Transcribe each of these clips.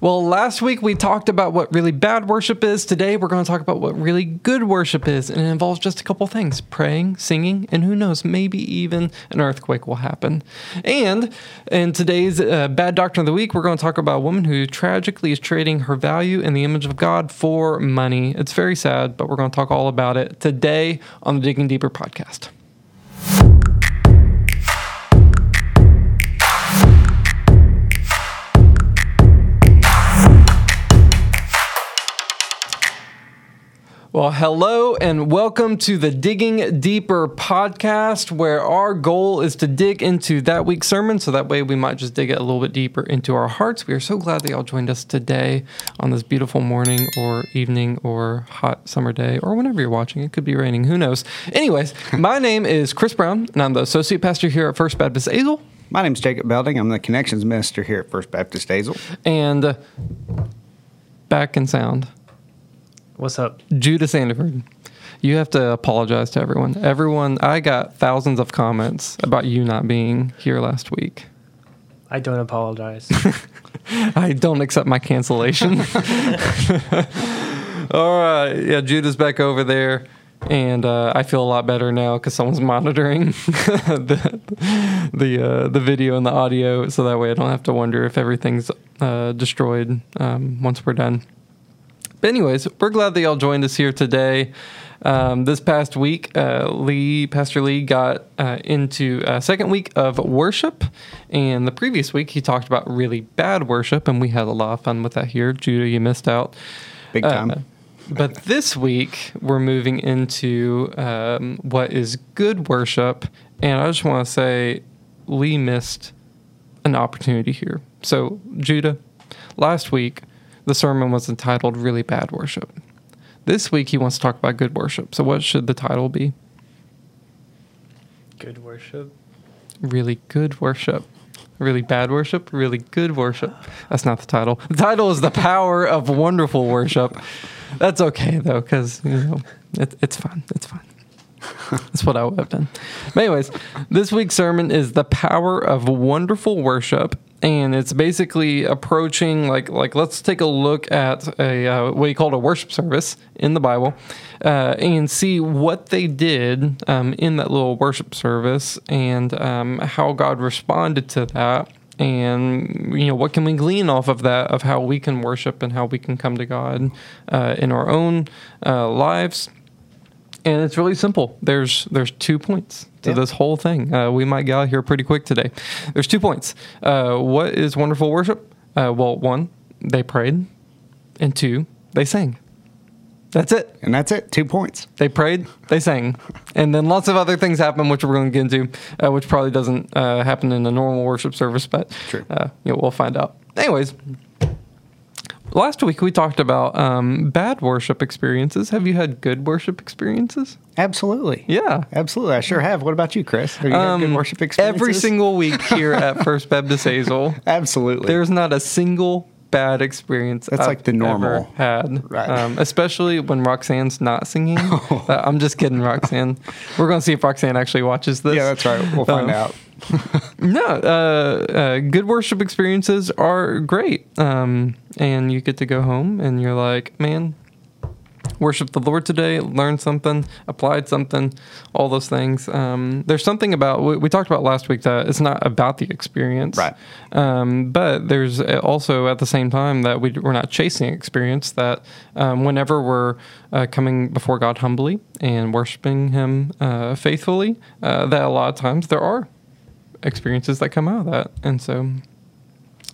Well, last week we talked about what really bad worship is. Today we're going to talk about what really good worship is. And it involves just a couple things praying, singing, and who knows, maybe even an earthquake will happen. And in today's uh, Bad Doctrine of the Week, we're going to talk about a woman who tragically is trading her value in the image of God for money. It's very sad, but we're going to talk all about it today on the Digging Deeper podcast. Well, hello and welcome to the Digging Deeper podcast, where our goal is to dig into that week's sermon so that way we might just dig it a little bit deeper into our hearts. We are so glad that y'all joined us today on this beautiful morning or evening or hot summer day or whenever you're watching. It could be raining, who knows. Anyways, my name is Chris Brown and I'm the associate pastor here at First Baptist Azle. My name's Jacob Belding. I'm the connections minister here at First Baptist Azle. And uh, back in sound. What's up? Judah Sandiford. You have to apologize to everyone. Everyone, I got thousands of comments about you not being here last week. I don't apologize. I don't accept my cancellation. All right. Yeah, Judah's back over there. And uh, I feel a lot better now because someone's monitoring the the uh, the video and the audio, so that way I don't have to wonder if everything's uh, destroyed um, once we're done. But anyways, we're glad that y'all joined us here today. Um, this past week, uh, Lee, Pastor Lee, got uh, into a second week of worship, and the previous week he talked about really bad worship, and we had a lot of fun with that here. Judah, you missed out big time. Uh, but this week we're moving into um, what is good worship, and I just want to say Lee missed an opportunity here. So Judah, last week the sermon was entitled Really Bad Worship. This week he wants to talk about good worship. So, what should the title be? Good worship. Really good worship. Really bad worship. Really good worship. That's not the title. The title is The Power of Wonderful Worship. That's okay, though, because, you know, it, it's fun. It's fun. That's what I would have done. But anyways, this week's sermon is the power of wonderful worship, and it's basically approaching like like let's take a look at a uh, what you call a worship service in the Bible, uh, and see what they did um, in that little worship service and um, how God responded to that. And you know what can we glean off of that of how we can worship and how we can come to God uh, in our own uh, lives and it's really simple. There's there's two points to yeah. this whole thing. Uh, we might get out here pretty quick today. There's two points. Uh, what is wonderful worship? Uh, well, one, they prayed, and two, they sang. That's it. And that's it. Two points. They prayed, they sang. And then lots of other things happen, which we're going to get into, uh, which probably doesn't uh, happen in a normal worship service, but uh, you know, we'll find out. Anyways, Last week we talked about um, bad worship experiences. Have you had good worship experiences? Absolutely. Yeah. Absolutely. I sure have. What about you, Chris? Have you um, had good worship experiences? Every single week here at First Baptist Azle. Absolutely. There's not a single bad experience. That's I've like the normal had, right? Um, especially when Roxanne's not singing. Uh, I'm just kidding, Roxanne. We're going to see if Roxanne actually watches this. Yeah, that's right. We'll find um, out. no, uh, uh, good worship experiences are great. Um, and you get to go home and you're like, man, worship the Lord today, learned something, applied something, all those things. Um, there's something about we, we, talked about last week that it's not about the experience, right? Um, but there's also at the same time that we, are not chasing experience. That um, whenever we're uh, coming before God humbly and worshiping Him uh, faithfully, uh, that a lot of times there are experiences that come out of that. And so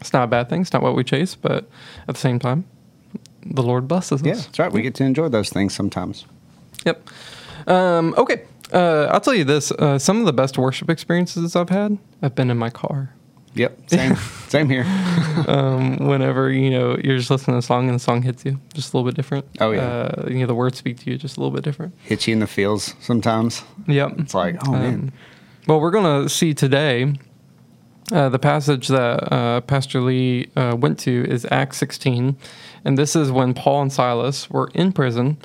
it's not a bad thing. It's not what we chase, but at the same time, the Lord blesses us. Yeah, that's right. We get to enjoy those things sometimes. Yep. Um, okay. Uh, I'll tell you this uh, some of the best worship experiences I've had have been in my car. Yep, same, same here. um, whenever you know you're just listening to a song and the song hits you, just a little bit different. Oh yeah, uh, you know the words speak to you just a little bit different. Hits you in the feels sometimes. Yep, it's like oh um, man. Well, we're going to see today uh, the passage that uh, Pastor Lee uh, went to is Acts 16. And this is when Paul and Silas were in prison.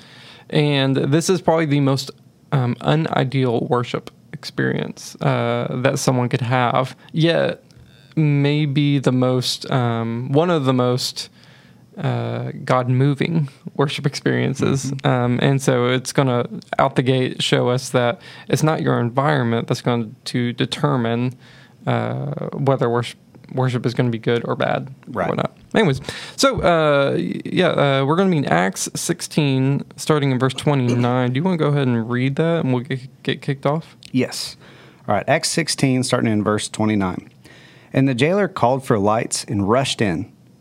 And this is probably the most um, unideal worship experience uh, that someone could have. Yet, maybe the most, um, one of the most uh, God moving worship experiences. Um, and so it's going to out the gate show us that it's not your environment that's going to determine uh, whether worship, worship is going to be good or bad Right. or whatnot. Anyways, so uh, yeah, uh, we're going to be in Acts 16, starting in verse 29. Do you want to go ahead and read that and we'll get, get kicked off? Yes. All right, Acts 16, starting in verse 29. And the jailer called for lights and rushed in,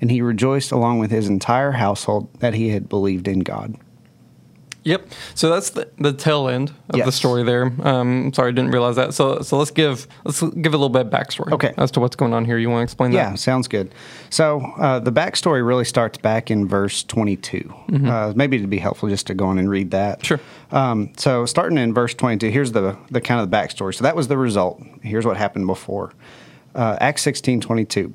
And he rejoiced along with his entire household that he had believed in God. Yep. So that's the, the tail end of the story there. Um, sorry, I didn't realize that. So so let's give let's give a little bit of backstory. Okay. As to what's going on here. You want to explain Yeah, that? sounds good. So uh, the backstory really starts back in verse 22. Uh, maybe it'd be helpful just to go on and read that. Sure. Um, so starting in verse 22, here's the, the kind of the backstory. So that was the result. Here's what happened before. Uh, Acts 16, 22.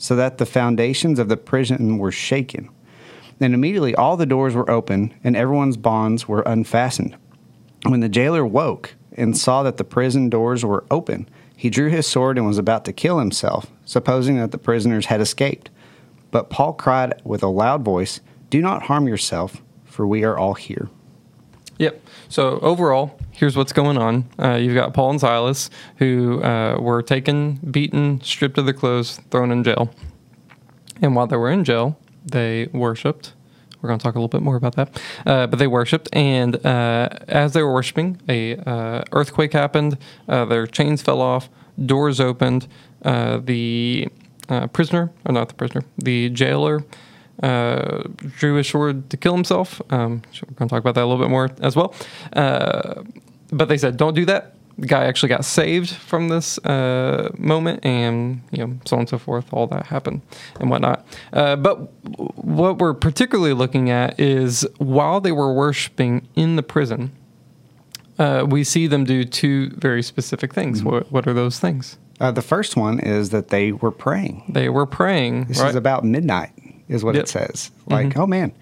so that the foundations of the prison were shaken. And immediately all the doors were open, and everyone's bonds were unfastened. When the jailer woke and saw that the prison doors were open, he drew his sword and was about to kill himself, supposing that the prisoners had escaped. But Paul cried with a loud voice, Do not harm yourself, for we are all here. Yep. So overall, here's what's going on. Uh, you've got Paul and Silas who uh, were taken, beaten, stripped of their clothes, thrown in jail. And while they were in jail, they worshipped. We're going to talk a little bit more about that. Uh, but they worshipped, and uh, as they were worshiping, a uh, earthquake happened. Uh, their chains fell off. Doors opened. Uh, the uh, prisoner, or not the prisoner, the jailer drew his sword to kill himself. Um, we're going to talk about that a little bit more as well. But they said, don't do that. The guy actually got saved from this uh, moment, and you know, so on and so forth. All that happened and whatnot. Uh, but what we're particularly looking at is while they were worshiping in the prison, uh, we see them do two very specific things. What, what are those things? Uh, the first one is that they were praying. They were praying. This right? is about midnight, is what Yep. it says. Like, oh man,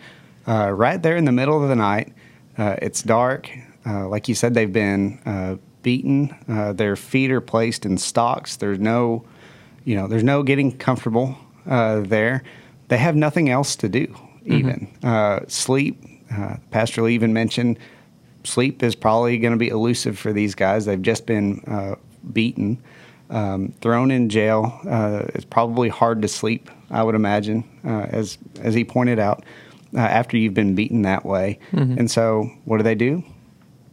uh, right there in the middle of the night, uh, it's dark. Uh, like you said, they've been uh, beaten. Uh, their feet are placed in stocks. There's no, you know, there's no getting comfortable uh, there. They have nothing else to do. Even uh, sleep. Uh, Pastor Lee even mentioned sleep is probably going to be elusive for these guys. They've just been uh, beaten, um, thrown in jail. Uh, it's probably hard to sleep, I would imagine, uh, as as he pointed out, uh, after you've been beaten that way. And so, what do they do?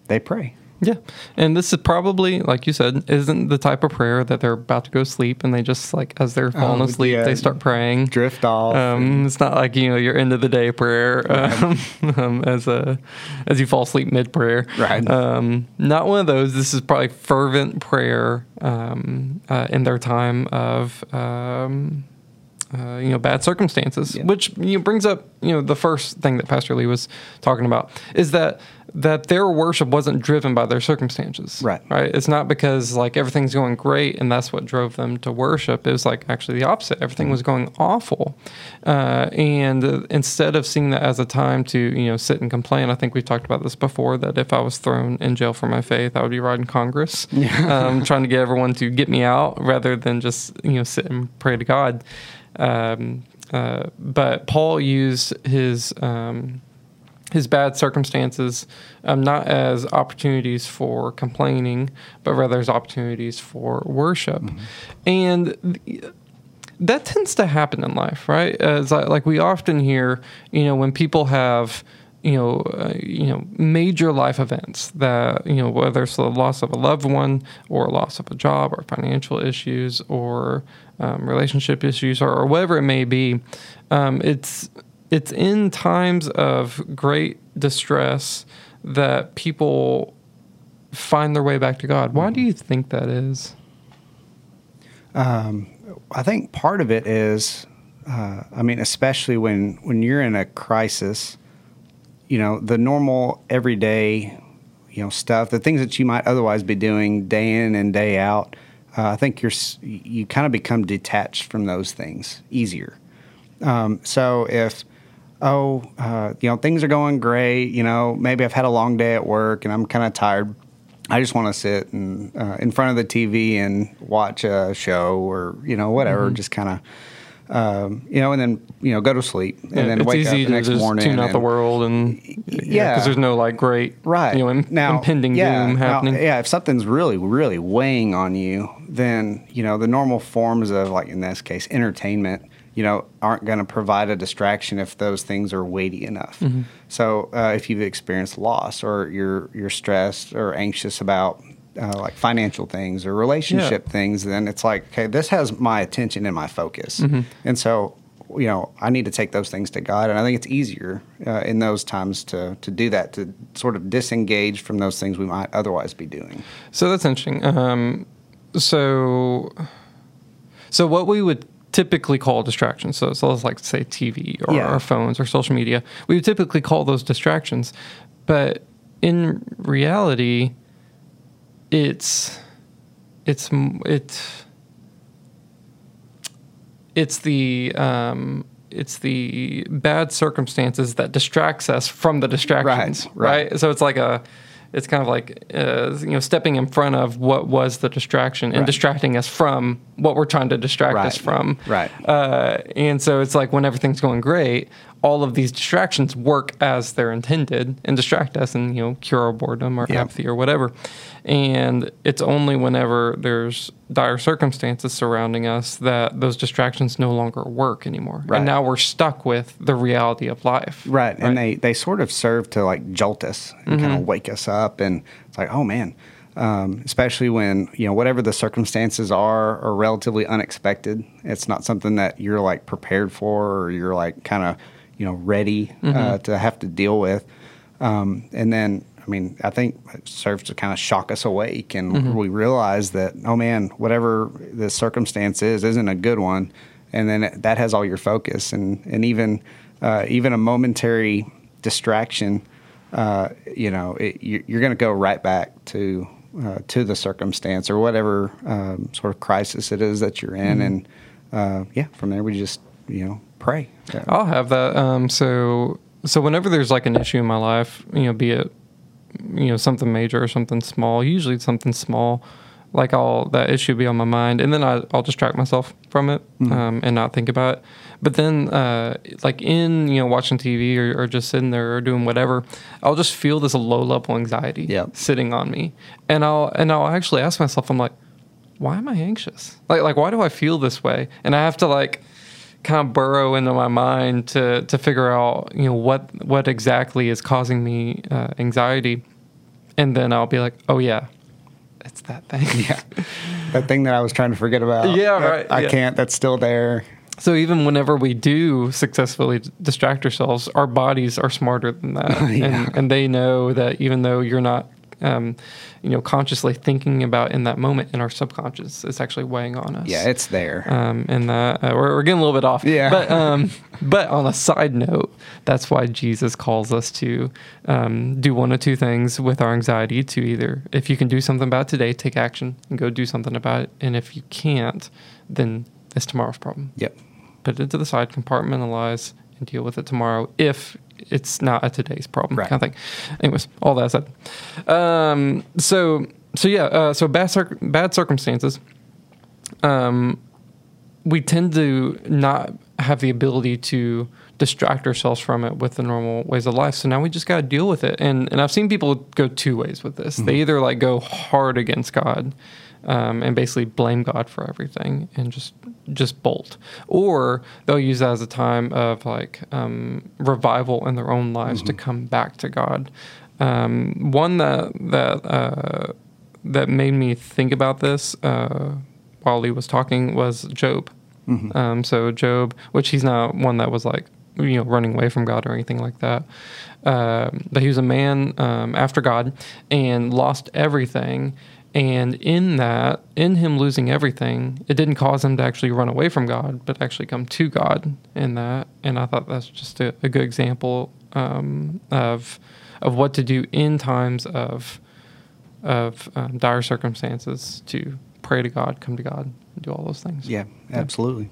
They pray. Yeah. And this is probably, like you said, isn't the type of prayer that they're about to go sleep and they just like as they're falling Oh, asleep, yeah. they start praying. Drift off. Um, it's not like you know your end of the day prayer um, um, as a as you fall asleep mid prayer. Right. Um, not one of those. This is probably fervent prayer um, uh, in their time of um, uh, you know bad circumstances, Yeah. which you know, brings up you know the first thing that Pastor Lee was talking about is that that their worship wasn't driven by their circumstances. Right. Right. It's not because like everything's going great and that's what drove them to worship. It was like actually the opposite. Everything was going awful, uh, and uh, instead of seeing that as a time to you know sit and complain, I think we've talked about this before. That if I was thrown in jail for my faith, I would be riding Congress, um, trying to get everyone to get me out rather than just you know sit and pray to God. Um, uh, but Paul used his um, his bad circumstances um, not as opportunities for complaining, but rather as opportunities for worship. And th- that tends to happen in life, right? As I, like we often hear, you know, when people have you know, uh, you know, major life events that you know, whether it's the loss of a loved one or loss of a job or financial issues or um, relationship issues or, or, whatever it may be, um, it's it's in times of great distress that people find their way back to God. Why do you think that is? Um, I think part of it is, uh, I mean, especially when when you're in a crisis, you know, the normal everyday, you know, stuff, the things that you might otherwise be doing day in and day out. Uh, I think you're you kind of become detached from those things easier. Um, so if oh, uh, you know, things are going great. You know, maybe I've had a long day at work and I'm kind of tired. I just want to sit and uh, in front of the TV and watch a show or you know whatever, mm-hmm. just kind of. Um, you know, and then you know, go to sleep, and yeah, then it's wake easy up the next to just morning. Tune out and, the world, and yeah, because there's no like great, right? You know, Im- now, impending yeah, doom happening. Now, yeah, if something's really, really weighing on you, then you know the normal forms of like in this case, entertainment you know, aren't going to provide a distraction if those things are weighty enough. Mm-hmm. So uh, if you've experienced loss or you're you're stressed or anxious about uh, like financial things or relationship yeah. things, then it's like, okay, this has my attention and my focus, mm-hmm. and so you know, I need to take those things to God, and I think it's easier uh, in those times to to do that to sort of disengage from those things we might otherwise be doing. So that's interesting. Um, so, so what we would typically call distractions. So, so let's like say TV or yeah. our phones or social media. We would typically call those distractions, but in reality, it's it's it's it's the um, it's the bad circumstances that distracts us from the distractions, right? right? right? So it's like a it's kind of like uh, you know stepping in front of what was the distraction and right. distracting us from what we're trying to distract right. us from. Right. Uh, and so it's like when everything's going great, all of these distractions work as they're intended and distract us and you know cure our boredom or yep. apathy or whatever. And it's only whenever there's dire circumstances surrounding us that those distractions no longer work anymore. Right. And now we're stuck with the reality of life. Right. right. And they, they sort of serve to like jolt us and mm-hmm. kind of wake us up. And it's like, oh man, um, especially when you know whatever the circumstances are are relatively unexpected. It's not something that you're like prepared for or you're like kind of you know ready uh, mm-hmm. uh, to have to deal with. Um, and then I mean, I think it serves to kind of shock us awake, and mm-hmm. we realize that, oh man, whatever the circumstance is, isn't a good one, and then it, that has all your focus, and and even uh, even a momentary distraction, uh, you know, it, you're going to go right back to uh, to the circumstance or whatever um, sort of crisis it is that you're in, mm-hmm. and uh, yeah, from there we just you know pray. Yeah. I'll have that. Um, so so whenever there's like an issue in my life, you know, be it you know something major or something small. Usually it's something small, like I'll that issue be on my mind, and then I, will distract myself from it mm-hmm. um, and not think about it. But then, uh, like in you know watching TV or, or, just sitting there or doing whatever, I'll just feel this low level anxiety yep. sitting on me, and I'll and I'll actually ask myself, I'm like, why am I anxious? Like like why do I feel this way? And I have to like kind of burrow into my mind to to figure out you know what what exactly is causing me uh, anxiety, and then I'll be like, oh yeah, that thing. yeah, that thing that I was trying to forget about. Yeah, right. I yeah. can't. That's still there. So even whenever we do successfully distract ourselves, our bodies are smarter than that, yeah. and, and they know that even though you're not um, you know, consciously thinking about in that moment in our subconscious. It's actually weighing on us. Yeah, it's there. Um, and that uh, we're, we're, getting a little bit off. Yeah. But um, but on a side note, that's why Jesus calls us to um, do one of two things with our anxiety. To either, if you can do something about it today, take action and go do something about it. And if you can't, then it's tomorrow's problem. Yep. Put it to the side, compartmentalize, and deal with it tomorrow if it's not a today's problem right. kind of thing. Anyways, all that said, um, so so yeah, uh, so bad cir- bad circumstances. Um, we tend to not have the ability to distract ourselves from it with the normal ways of life. So now we just got to deal with it. And and I've seen people go two ways with this. Mm-hmm. They either like go hard against God um, and basically blame God for everything and just just bolt, or they'll use that as a time of like um, revival in their own lives to come back to God. Um, one that that uh, that made me think about this uh, while he was talking was Job. Um, so Job, which he's not one that was like you know running away from God or anything like that, um, but he was a man um, after God and lost everything. And in that, in him losing everything, it didn't cause him to actually run away from God, but actually come to God in that. And I thought that's just a, a good example um, of of what to do in times of of um, dire circumstances to pray to God, come to God, and do all those things. Yeah, absolutely.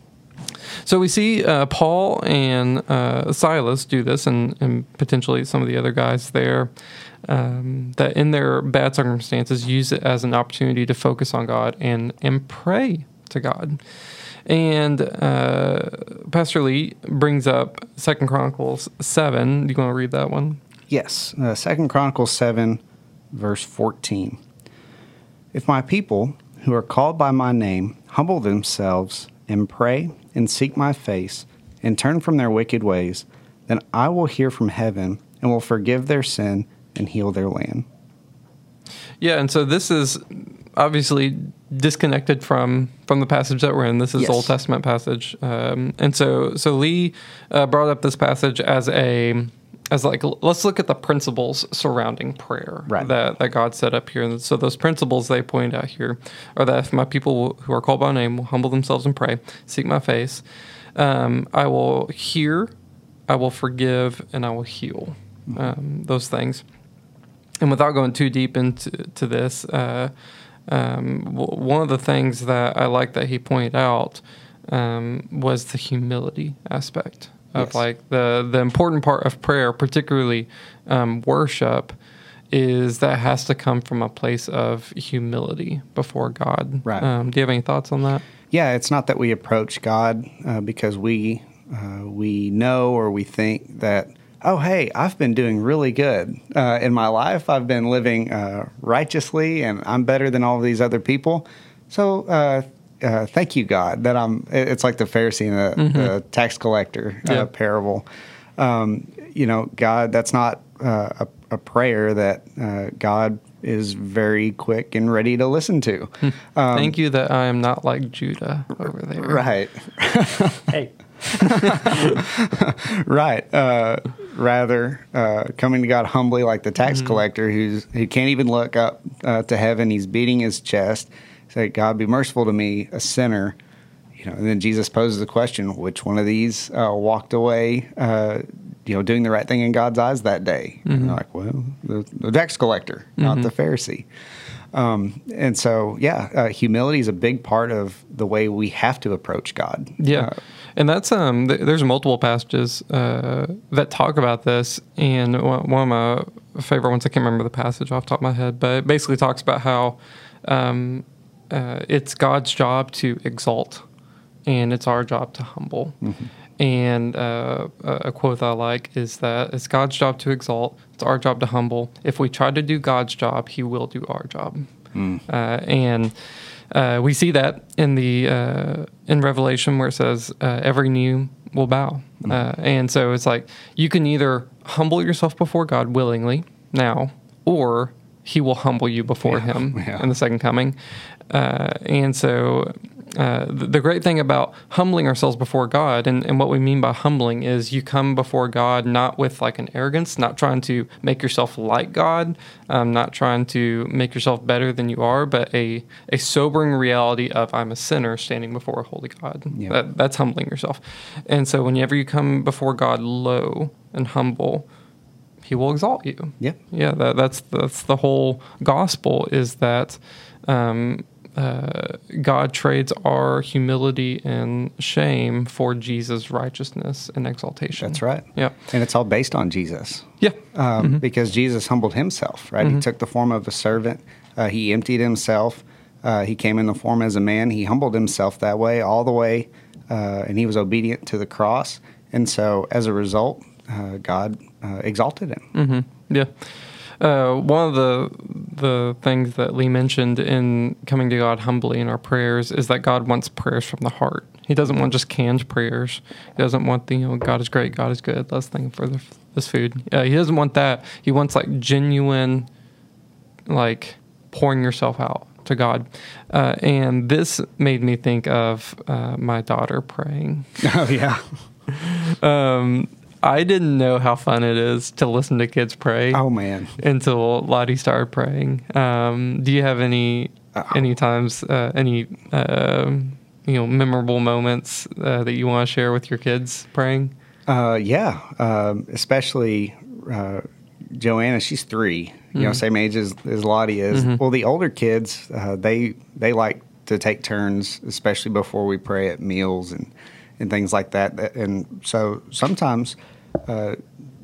So we see uh, Paul and uh, Silas do this, and, and potentially some of the other guys there, um, that in their bad circumstances use it as an opportunity to focus on God and, and pray to God. And uh, Pastor Lee brings up Second Chronicles 7. Do you want to read that one? Yes, uh, Second Chronicles seven, verse fourteen. If my people, who are called by my name, humble themselves and pray and seek my face and turn from their wicked ways, then I will hear from heaven and will forgive their sin and heal their land. Yeah, and so this is obviously disconnected from from the passage that we're in. This is Yes. Old Testament passage, um, and so so Lee uh, brought up this passage as a as like let's look at the principles surrounding prayer Right. that that God set up here. And so those principles they point out here are that if my people who are called by name will humble themselves and pray, seek my face, um, I will hear, I will forgive, and I will heal. Um, those things and without going too deep into to this, uh, um, w- one of the things that I like that he pointed out um, was the humility aspect of Yes. like the the important part of prayer, particularly um, worship, is that has to come from a place of humility before God. Right. Um, do you have any thoughts on that? Yeah, it's not that we approach God uh, because we uh, we know or we think that oh hey I've been doing really good uh, in my life. I've been living uh, righteously and I'm better than all of these other people. So uh, uh, thank you God that I'm. It's like the Pharisee and the, the tax collector uh, Yeah. parable. Um, you know, God, that's not uh, a, a prayer that uh, God is very quick and ready to listen to. Um, Thank you that I am not like Judah over there. Right. Hey, right. Uh, rather, uh, coming to God humbly, like the tax collector who's who can't even look up uh, to heaven. He's beating his chest. Say, God, be merciful to me, a sinner. You know, and then Jesus poses the question: Which one of these uh, walked away? Uh, you know, doing the right thing in God's eyes that day. And they're like, well, the, the tax collector, not the Pharisee. Um, and so, yeah, uh, humility is a big part of the way we have to approach God. Yeah, Uh, and that's um. Th- there's multiple passages uh, that talk about this, and one, one of my favorite ones. I can't remember the passage off the top of my head, but it basically talks about how um, uh, it's God's job to exalt, and it's our job to humble. And uh, a quote that I like is that it's God's job to exalt, it's our job to humble. If we try to do God's job, He will do our job. Uh, and uh, we see that in the uh, in Revelation where it says uh, every knee will bow, uh, and so it's like you can either humble yourself before God willingly now, or He will humble you before Yeah, Him yeah. in the second coming. Uh, and so uh, the, the great thing about humbling ourselves before God, and, and what we mean by humbling, is you come before God not with like an arrogance, not trying to make yourself like God, um, not trying to make yourself better than you are, but a, a sobering reality of I'm a sinner standing before a holy God. Yeah. That, that's humbling yourself. And so whenever you come before God low and humble, He will exalt you. Yeah. Yeah, that, that's that's the whole gospel is that um, uh, God trades our humility and shame for Jesus' righteousness and exaltation. That's right. Yeah. And it's all based on Jesus. Yeah. um, because Jesus humbled himself, right? He took the form of a servant. Uh, he emptied himself. Uh, he came in the form as a man. He humbled himself that way, all the way, uh, and he was obedient to the cross. And so, as a result, uh, God uh, exalted him. Mm-hmm. Yeah. Uh, one of the the things that Lee mentioned in coming to God humbly in our prayers is that God wants prayers from the heart. He doesn't want just canned prayers. He doesn't want the you know God is great, God is good. Let's thank Him for the, this food. Uh, he doesn't want that. He wants like genuine, like pouring yourself out to God. Uh, and this made me think of uh, my daughter praying. Oh yeah. Um, I didn't know how fun it is to listen to kids pray Oh man. until Lottie started praying. Um, do you have any any times uh, any um you know memorable moments uh, that you want to share with your kids praying? Uh, yeah, um, especially uh, Joanna. She's three. You know, same age as, as Lottie is. Well, the older kids, uh, they they like to take turns, especially before we pray at meals and and things like that. That- And so sometimes uh,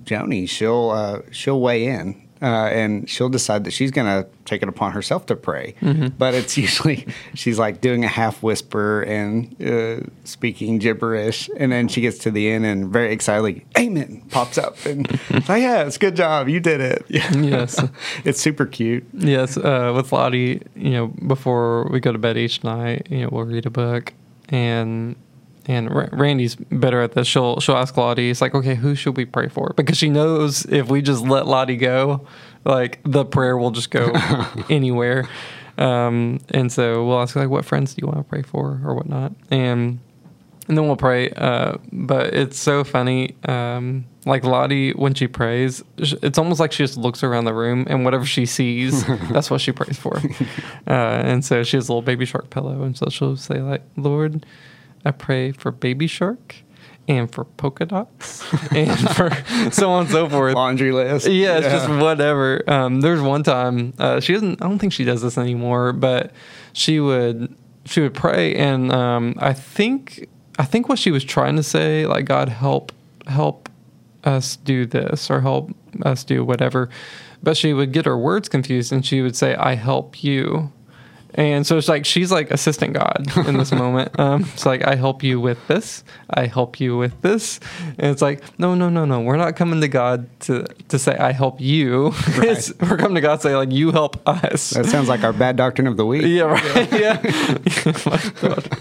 Joni, she'll uh, she'll weigh in. Uh, and she'll decide that she's going to take it upon herself to pray, but it's usually she's like doing a half whisper and uh, speaking gibberish, and then she gets to the end and very excitedly, "Amen!" pops up and oh yeah, it's good job, you did it. Yeah. Yes. it's super cute. Yes, uh, with Lottie, you know, before we go to bed each night, you know, we'll read a book, and and Ra- Randy's better at this. She'll she'll ask Lottie, it's like, okay, who should we pray for? Because she knows if we just let Lottie go, like the prayer will just go anywhere. Um, and so we'll ask like, what friends do you want to pray for or whatnot, and and then we'll pray. Uh, but it's so funny. Um, like Lottie, when she prays, it's almost like she just looks around the room and whatever she sees, that's what she prays for. Uh, and so she has a little baby shark pillow, and so she'll say like, "Lord, I pray for baby shark." And for polka dots, and for so on and so forth. Laundry list. Yeah, it's just whatever. Um, there's one time uh, she doesn't. I don't think she does this anymore, but she would she would pray, and um, I think I think what she was trying to say, like God help help us do this or help us do whatever, but she would get her words confused, and she would say, "I help you." And so it's like she's like assistant God in this moment. Um, it's like I help you with this, I help you with this, and it's like no, no, no, no. We're not coming to God to to say I help you. It's, we're coming to God to say like you help us. That sounds like our bad doctrine of the week. yeah, right. Yeah. God.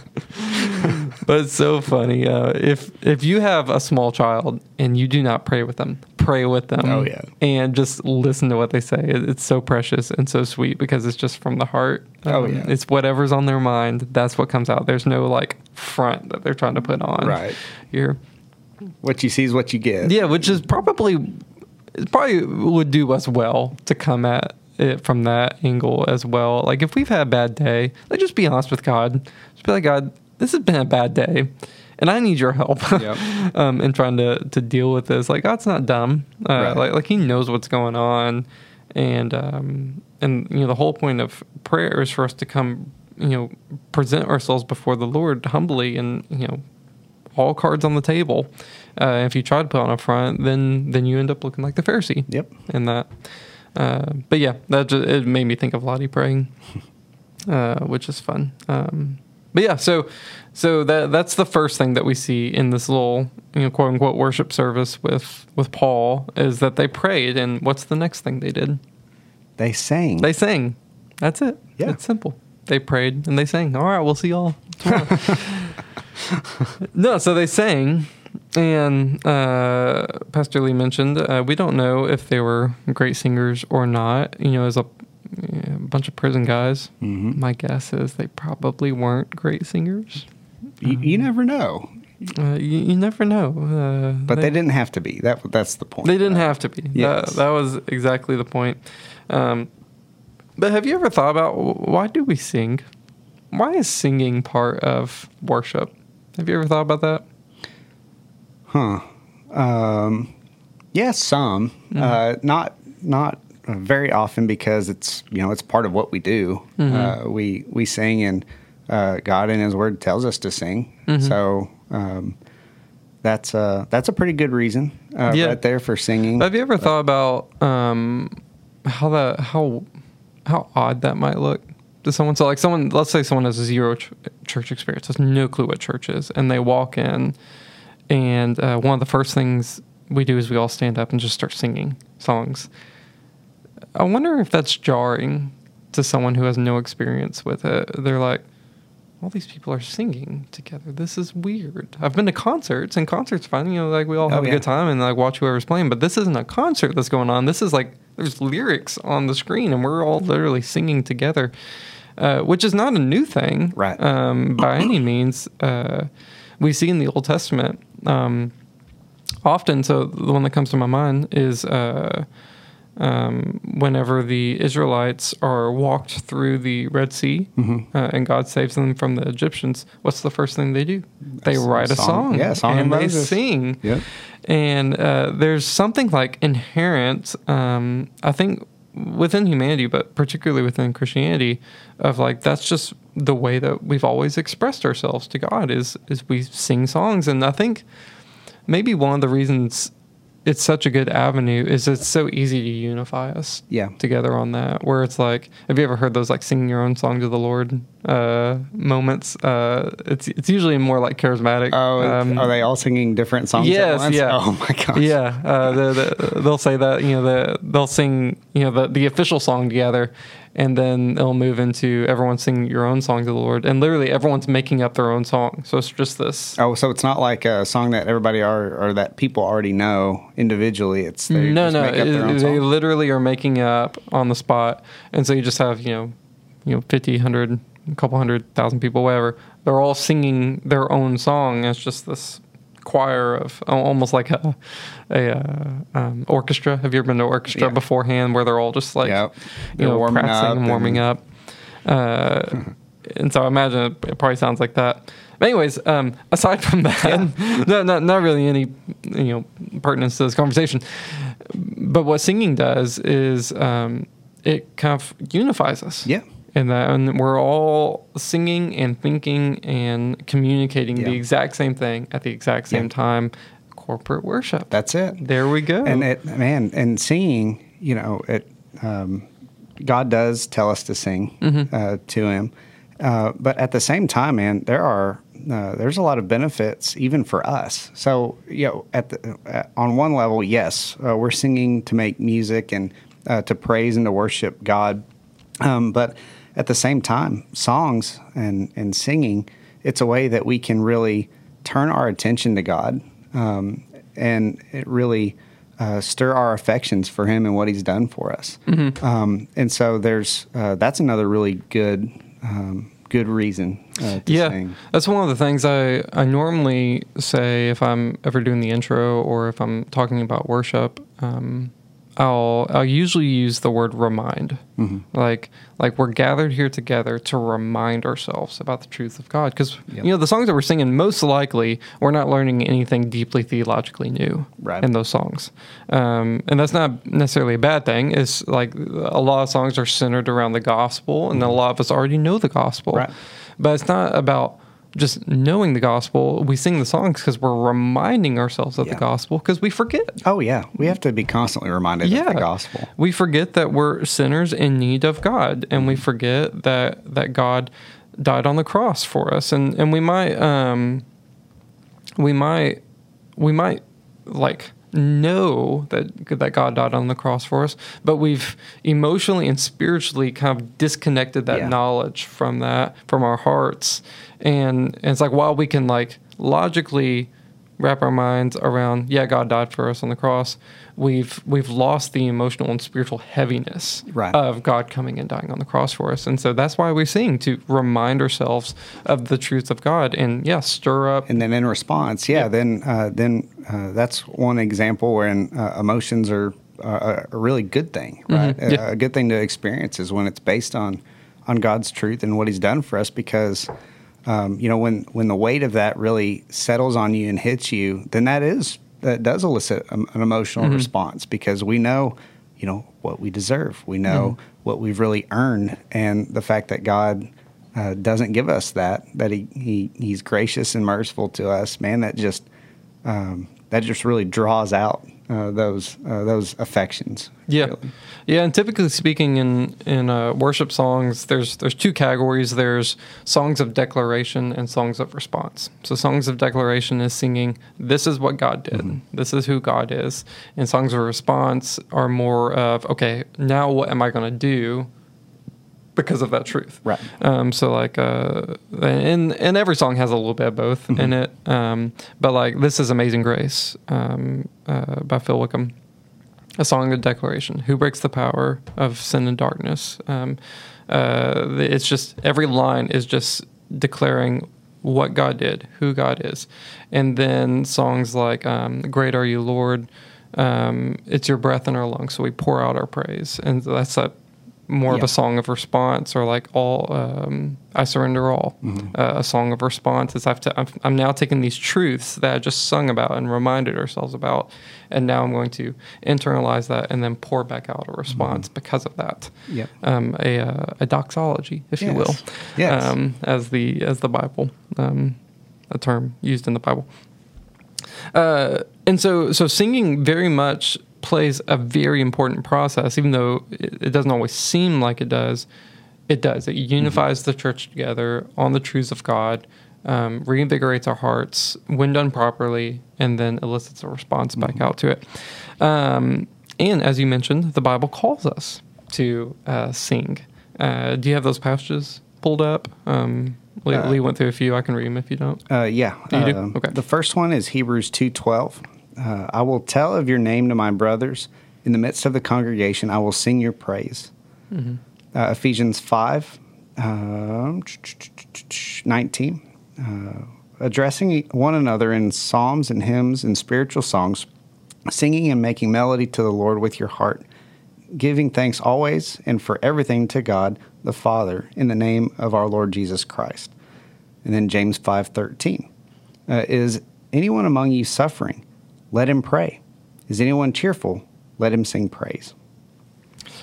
but it's so funny. Uh, if if you have a small child and you do not pray with them, pray with them. Oh, yeah. and just listen to what they say. It's so precious and so sweet because it's just from the heart. Oh, Um, yeah. it's whatever's on their mind. That's what comes out. There's no like front that they're trying to put on. Right. You're What you see is what you get. yeah, which is probably it probably would do us well to come at it from that angle as well. Like if we've had a bad day, like just be honest with God. Just be like, God, this has been a bad day. And I need your help Yep. um, in trying to, to deal with this. Like God's not dumb. Uh, Right. Like like He knows what's going on, and um, and you know the whole point of prayer is for us to come, you know, present ourselves before the Lord humbly, and you know, all cards on the table. Uh, if you try to put on a front, then then you end up looking like the Pharisee. Yep. And that. Uh, but yeah, that just, it made me think of Lottie praying, uh, which is fun. Um, but yeah, so so that that's the first thing that we see in this little you know quote unquote worship service with with Paul is that they prayed, and what's the next thing they did? They sang. They sang. That's it. Yeah. It's simple. They prayed and they sang. All right, we'll see y'all no, so they sang, and uh, Pastor Lee mentioned uh, we don't know if they were great singers or not. You know, as a, a bunch of prison guys, Mhm. my guess is they probably weren't great singers. you, you never know. Uh, you, you never know. Uh, But they, didn't have to be. That that's the point. They didn't have to be. Yes. That, that was exactly the point. Um, but have you ever thought about why do we sing? Why is singing part of worship? Have you ever thought about that? Huh. Um, yeah, some. Mm-hmm. Uh, not not very often because it's you know it's part of what we do. Mm-hmm. Uh, we we sing and uh, God in His Word tells us to sing. Mm-hmm. So um, that's uh, that's a pretty good reason uh, Yeah. right there for singing. Have you ever thought about um, how that how how odd that might look to someone? So like someone, let's say someone has a zero ch- church experience, has no clue what church is, and they walk in, and uh, one of the first things we do is we all stand up and just start singing songs. I wonder if that's jarring to someone who has no experience with it. They're like, all these people are singing together. This is weird. I've been to concerts, and concerts fun. You know, like we all Oh, have a yeah. good time and like watch whoever's playing. But this isn't a concert that's going on. This is like there's lyrics on the screen, and we're all literally singing together, uh, which is not a new thing, Right. Um, by any means. Uh, we see in the Old Testament um, often. So the one that comes to my mind is. Uh, um, whenever the Israelites are walked through the Red Sea Mm-hmm. uh, and God saves them from the Egyptians, what's the first thing they do? They s- write a song. song, Yeah, Song and they Moses. sing. Yep. And uh, there's something like inherent, um, I think, within humanity, but particularly within Christianity, of like that's just the way that we've always expressed ourselves to God is is we sing songs, and I think maybe one of the reasons it's such a good avenue is it's so easy to unify us Yeah. together on that where it's like have you ever heard those like singing your own song to the lord uh moments uh it's it's usually more like charismatic Oh, um, are they all singing different songs? Yes, at once? yeah. Oh my gosh. yeah, uh, the, the, they'll say that you know the they'll sing you know the the official song together, and then they'll move into everyone singing your own song to the Lord, and literally everyone's making up their own song. So it's just this. Oh, so it's not like a song that everybody are or that people already know individually. It's no, no, make up their it- own they literally are making up on the spot, and so you just have you know, you know, 50, 100, a couple hundred thousand people, whatever. They're all singing their own song. It's just this choir of almost like a a uh, um, orchestra. Have you ever been to orchestra Yeah. beforehand where they're all just like Yep. you know warming practicing up and warming up? Uh, and so I imagine it, probably sounds like that. But anyways, um, aside from that, no, not not really any you know pertinence to this conversation. But what singing does is um, it kind of unifies us. Yeah. And that, and we're all singing and thinking and communicating the exact same thing at the exact same Yeah. time. Corporate worship. That's it. there we go. And it, man, and singing, you know, it. Um, God does tell us to sing Mm-hmm. uh, to Him, uh, but at the same time, man, there are uh, there's a lot of benefits even for us. So, you know, at the uh, on one level, yes, uh, we're singing to make music and uh, to praise and to worship God, um, but at the same time, songs and and singing, it's a way that we can really turn our attention to God, um, and it really uh, stir our affections for Him and what He's done for us. Um, and so there's uh, that's another really good um, good reason uh, to yeah, sing. that's one of the things I, I normally say if I'm ever doing the intro or if I'm talking about worship. Um, I'll I'll usually use the word remind, Mm-hmm. like like we're gathered here together to remind ourselves about the truth of God, because Yep. you know the songs that we're singing most likely we're not learning anything deeply theologically new Right. in those songs, um, and that's not necessarily a bad thing. It's like a lot of songs are centered around the gospel, and a lot of us already know the gospel, Mm-hmm. Right. but it's not about just knowing the gospel. We sing the songs because we're reminding ourselves of Yeah. the gospel because we forget. Oh yeah, we have to be constantly reminded of the gospel. We forget that we're sinners in need of God, and we forget that that God died on the cross for us, and and we might um, we might we might like know that that God died on the cross for us, but we've emotionally and spiritually kind of disconnected that Yeah. knowledge from that from our hearts, and, and it's like while we can like logically wrap our minds around yeah God died for us on the cross, we've we've lost the emotional and spiritual heaviness Right. of God coming and dying on the cross for us, and so that's why we sing to remind ourselves of the truth of God and yeah stir up And then in response, yeah, then uh, then uh, that's one example wherein uh, emotions are uh, a really good thing, right? Mhm, yeah. A, a good thing to experience is when it's based on on God's truth and what He's done for us. Because um, you know when when the weight of that really settles on you and hits you, then that is that does elicit an emotional Mm-hmm. response because we know you know what we deserve, we know Mm-hmm. what we've really earned, and the fact that God uh, doesn't give us that that he, he he's gracious and merciful to us man that just um, that just really draws out uh, those uh, those affections Yeah, really. yeah, and typically speaking, in in uh, worship songs, there's there's two categories. There's songs of declaration and songs of response. So songs of declaration is singing, "This is what God did. This is who God is," and songs of response are more of, "Okay, now what am I going to do because of that truth. Right. Um, so like, uh, and and every song has a little bit of both in it. Um, but like, this is "Amazing Grace" um, uh, by Phil Wickham, a song of declaration. Who breaks the power of sin and darkness? Um, uh, it's just every line is just declaring what God did, who God is, and then songs like um, "Great Are You, Lord." Um, it's your breath in our lungs, so we pour out our praise, and that's a more of a song of response, or like all um, I surrender all, uh, a song of response. Is I've t- I'm, I'm now taking these truths that I just sung about and reminded ourselves about, and now I'm going to internalize that and then pour back out a response because of that. Yep. Um, a uh, a doxology, if you will, Yes. um, as the as the Bible, um, a term used in the Bible. Uh, and so, so singing very much plays a very important process, even though it, doesn't always seem like it does. It does. It unifies the church together on the truths of God, um, reinvigorates our hearts when done properly, and then elicits a response back out to it. Um, and as you mentioned, the Bible calls us to uh, sing. Uh, do you have those passages pulled up? Um, Lee, Uh, Lee went through a few. I can read them if you don't. Uh, yeah. You do? Um, Okay. The first one is Hebrews 2.12. Uh, I will tell of your name to my brothers. In the midst of the congregation, I will sing your praise. Mm-hmm. Uh, Ephesians 5, um, 19. Uh, addressing one another in psalms and hymns and spiritual songs, singing and making melody to the Lord with your heart, giving thanks always and for everything to God the Father in the name of our Lord Jesus Christ. And then James 5:13 uh, is anyone among you suffering let him pray is anyone cheerful let him sing praise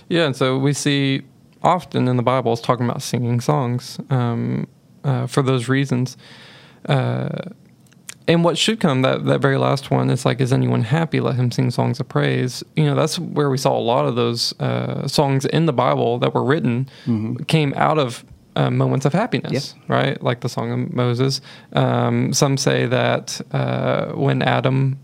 Yeah, and so we see often in the Bible it's talking about singing songs um, uh, for those reasons. Uh, and what should come that that very last one is like, is anyone happy? Let him sing songs of praise. You know, that's where we saw a lot of those uh, songs in the Bible that were written came out of. Uh, moments of happiness, right? Like the song of Moses. Um, some say that uh, when Adam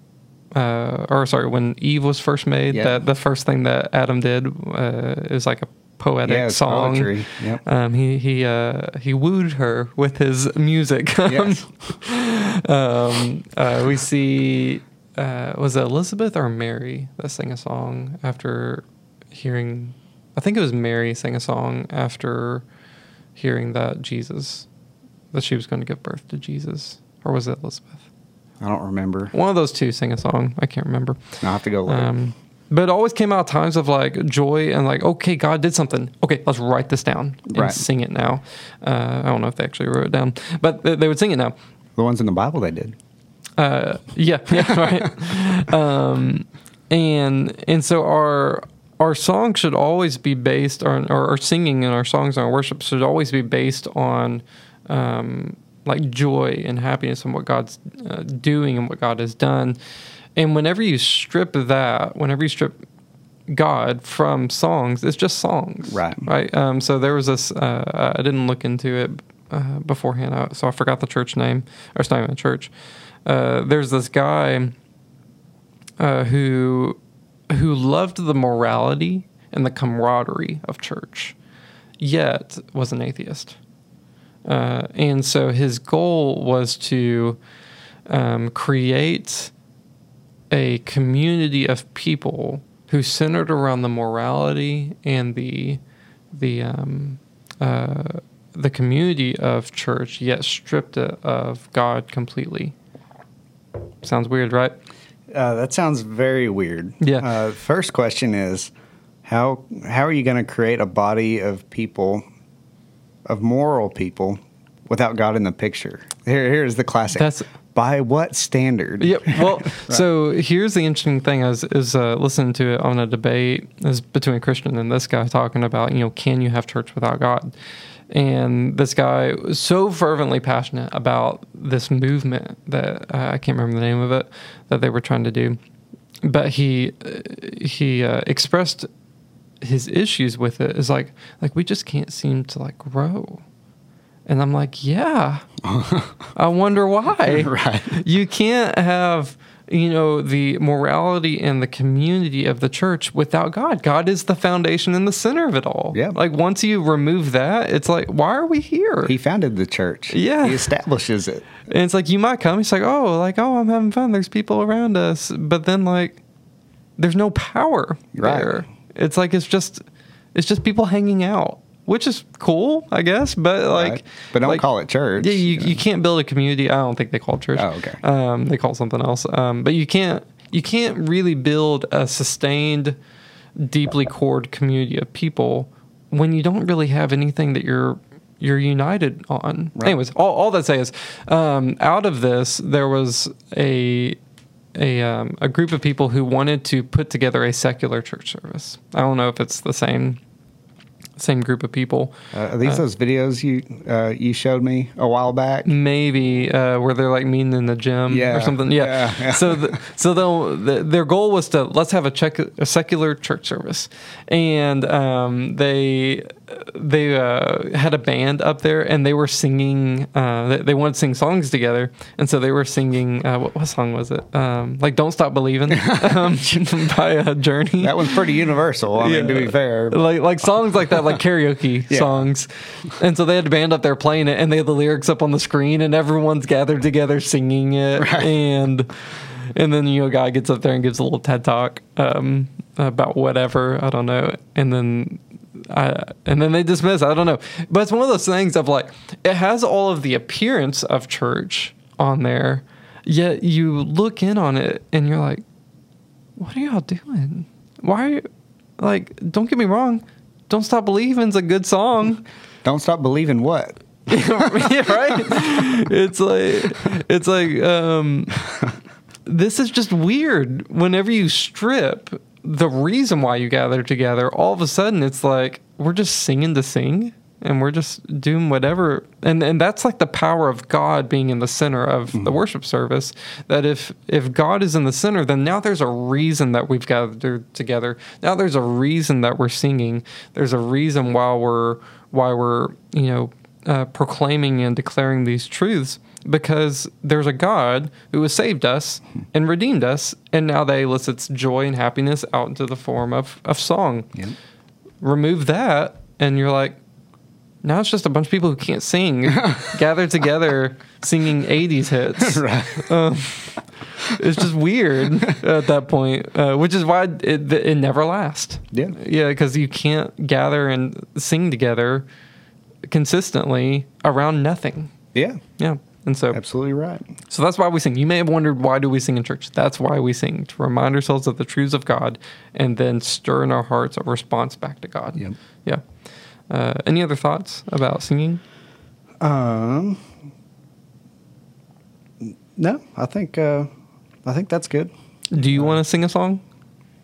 uh, or sorry, when Eve was first made, Yeah. that the first thing that Adam did uh, is like a poetic Yeah, song. poetry. Yep. Um, he he uh, he wooed her with his music. Yes. um, uh, we see uh, was it Elizabeth or Mary that sang a song after hearing? I think it was Mary sang a song after hearing that Jesus that she was going to give birth to Jesus, or was it Elizabeth? I don't remember One of those two sang a song. I can't remember. i'll have to go look. Um, but it always came out times of like joy and like, okay, God did something. Okay, let's write this down and Right. sing it now. Uh, I don't know if they actually wrote it down, but they, they would sing it now. the ones in the bible they did Uh, yeah, yeah, right. um, and and so our our song should always be based on, or our singing and our songs and our worship should always be based on um, like joy and happiness and what God's uh, doing and what God has done. And whenever you strip that, whenever you strip God from songs, it's just songs, Right. Right. Um, so there was this. Uh, I didn't look into it uh, beforehand, so I forgot the church name. Or it's not even a church. Uh, there's this guy uh, who who loved the morality and the camaraderie of church, yet was an atheist. Uh, and so his goal was to um, create a community of people who centered around the morality and the the um, uh, the community of church, yet stripped it of God completely. Sounds weird, right? Uh, that sounds very weird. Yeah. Uh, first question is, how how are you going to create a body of people, of moral people, without God in the picture? Here, here's the classic. That's- by what standard? Yep. Well, so here's the interesting thing: is is uh, listening to it on a debate is between Christian and this guy talking about, you know, can you have church without God? And this guy was so fervently passionate about this movement that uh, I can't remember the name of it that they were trying to do, but he uh, he uh, expressed his issues with it is like like we just can't seem to like grow. And I'm like, yeah. I wonder why. Right. You can't have you know the morality and the community of the church without God. God is the foundation and the center of it all. Yeah. Like once you remove that, it's like why are we here? He founded the church. Yeah. He establishes it. And it's like you might come. he's like, oh, like oh, I'm having fun. There's people around us, but then like, there's no power Right. there. It's like it's just, it's just people hanging out, which is cool, I guess. But like, Right. But don't like- call it church. Yeah, you, you can't build a community. I don't think they call it church. Oh, okay. Um, they call it something else. Um, but you can't you can't really build a sustained, deeply cored community of people when you don't really have anything that you're you're united on. Right. Anyways, all, all that say is, um, out of this there was a a um, a group of people who wanted to put together a secular church service. I don't know if it's the same same group of people. Uh, are these those videos you uh, you showed me a while back? maybe uh, where they're like meeting in the gym Yeah, or something. Yeah. yeah, yeah. So the, so the, their goal was to let's have a check a secular church service, and um, they they uh, had a band up there and they were singing. Uh, they, they wanted to sing songs together, and so they were singing. Uh, what, what song was it? Um, like "Don't Stop Believing" um, by uh, Journey. That one's pretty universal. I mean, to be fair. like like songs like that, like karaoke Yeah. songs. And so they had a band up there playing it, and they had the lyrics up on the screen, and everyone's gathered together singing it, Right. and and then you know, guy gets up there and gives a little TED talk um, about whatever I don't know, and then. I, and then they dismiss. I don't know, but it's one of those things of like it has all of the appearance of church on there, yet you look in on it and you're like, what are y'all doing? Why, are you, like, don't get me wrong, don't stop believing's a good song, Don't stop believing what? yeah, right? It's like, it's like, um, this is just weird. Whenever you strip the reason why you gather together, all of a sudden it's like we're just singing to sing. And we're just doing whatever, and and that's like the power of God being in the center of the worship service. That if if God is in the center, then now there's a reason that we've gathered together. Now there's a reason that we're singing. There's a reason why we're why we're you know uh, proclaiming and declaring these truths because there's a God who has saved us and redeemed us, and now that elicits joy and happiness out into the form of of song Yep. remove that and you're like now it's just a bunch of people who can't sing gathered together singing 80s hits Right. um, it's just weird at that point uh, which is why it, it never lasts Yeah. yeah because you can't gather and sing together consistently around nothing Yeah. yeah and so Absolutely right. so that's why we sing. You may have wondered why do we sing in church? That's why we sing to remind ourselves of the truths of God and then stir in our hearts a response back to God. Yep. Yeah. Uh, any other thoughts about singing? Um. No, I think uh, I think that's good. Do you want to sing a song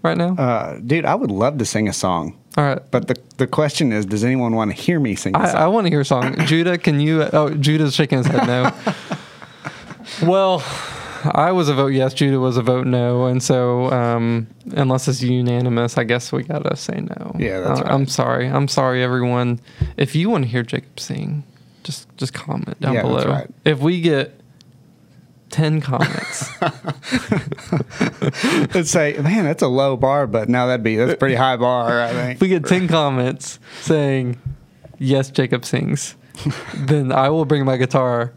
right now? Uh, dude, I would love to sing a song, All right. but the the question is, does anyone want to hear me sing? I, song? I want to hear a song. Judah, can you? Oh, Judah's shaking his head no. well, I was a vote yes. Judah was a vote no, and so um, unless it's unanimous, I guess we gotta say no. Yeah, that's Uh, right. I'm sorry. I'm sorry, everyone. If you want to hear Jacob sing, just just comment down Yeah, below. that's right. If we get ten comments, Let's say, man, that's a low bar, but now that'd be that's a pretty high bar. I think. if we get ten comments saying yes, Jacob sings. then I will bring my guitar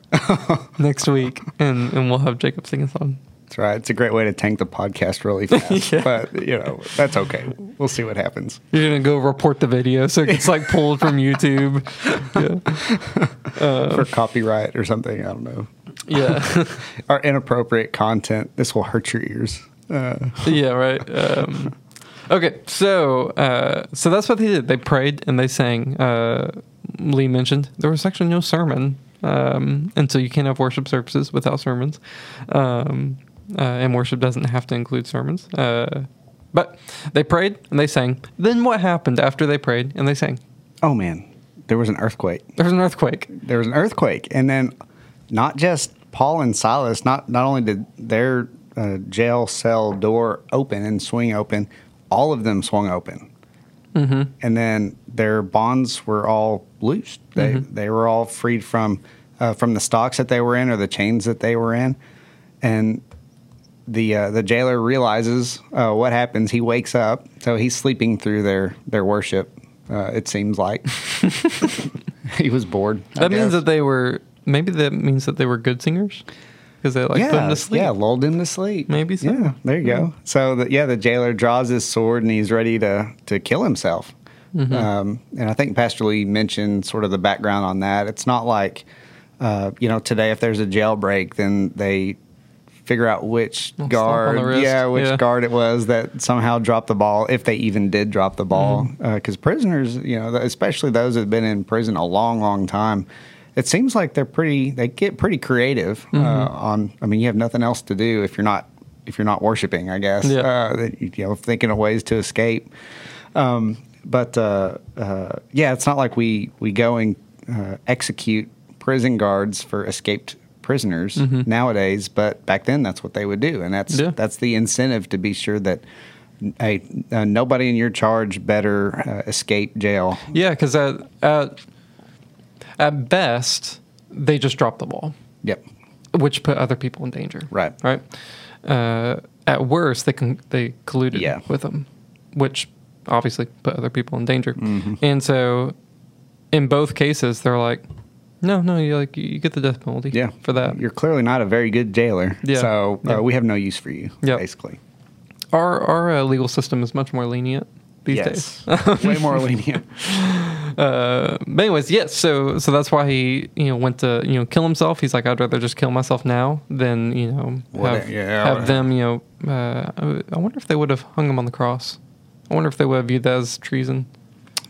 next week and, and we'll have Jacob sing a song. That's right. It's a great way to tank the podcast really fast. Yeah. But you know, that's okay. We'll see what happens. You're gonna go report the video so it gets like pulled from YouTube. Yeah. for copyright or something. I don't know. Yeah. Or inappropriate content. This will hurt your ears. Uh, yeah, right. Um, okay, so uh, so that's what they did. They prayed and they sang. Uh, Lee mentioned there was actually no sermon, um, and so you can't have worship services without sermons. Um, uh, and worship doesn't have to include sermons. Uh, but they prayed and they sang. Then what happened after they prayed and they sang? oh man, there was an earthquake. There was an earthquake. There was an earthquake, and then not just Paul and Silas. Not not only did their uh, jail cell door open and swing open, all of them swung open. Mm-hmm. and then their bonds were all loosed. They Mm-hmm. they were all freed from uh, from the stocks that they were in or the chains that they were in, and the uh, the jailer realizes uh, what happens. He wakes up, so he's sleeping through their their worship. Uh, it seems like he was bored. I That means guess. that they were maybe that means that they were good singers because they like put him to sleep. Yeah, lulled him to sleep. Maybe so. Yeah, there you go. So the, yeah, the jailer draws his sword and he's ready to to kill himself. Mm-hmm. Um, and I think Pastor Lee mentioned sort of the background on that. It's not like uh, you know today if there's a jailbreak, then they figure out which Well, slap on the guard, yeah, which Yeah. guard it was that somehow dropped the ball, if they even did drop the ball. Mm-hmm. Because prisoners, you know, especially those that have been in prison a long, long time, it seems like they're pretty. They get pretty creative uh, Mm-hmm. on. I mean, you have nothing else to do if you're not if you're not worshiping. I guess. Yeah. Uh, that, you know, thinking of ways to escape. Um, but uh, uh, yeah, it's not like we we go and uh, execute prison guards for escaped prisoners nowadays. But back then, that's what they would do, and that's Yeah. that's the incentive to be sure that. Hey, uh, nobody in your charge better uh, escape jail. Yeah, because at, at best they just dropped the ball, Yep. which put other people in danger. Right. Right. Uh, at worst, they can they colluded Yeah. with them, which obviously put other people in danger. Mm-hmm. And so, in both cases, they're like, "No, no, you like you get the death penalty Yeah, for that." You're clearly not a very good jailer. Yeah. So uh, Yeah. we have no use for you. Yep. Basically. Our our uh, legal system is much more lenient these yes. days. Way more lenient. Uh, but anyways, yes. So so that's why he you know went to you know kill himself. He's like, I'd rather just kill myself now than you know have, yeah, have them you know. Uh, I- I wonder if they would have hung him on the cross. I wonder if they would have viewed that as treason.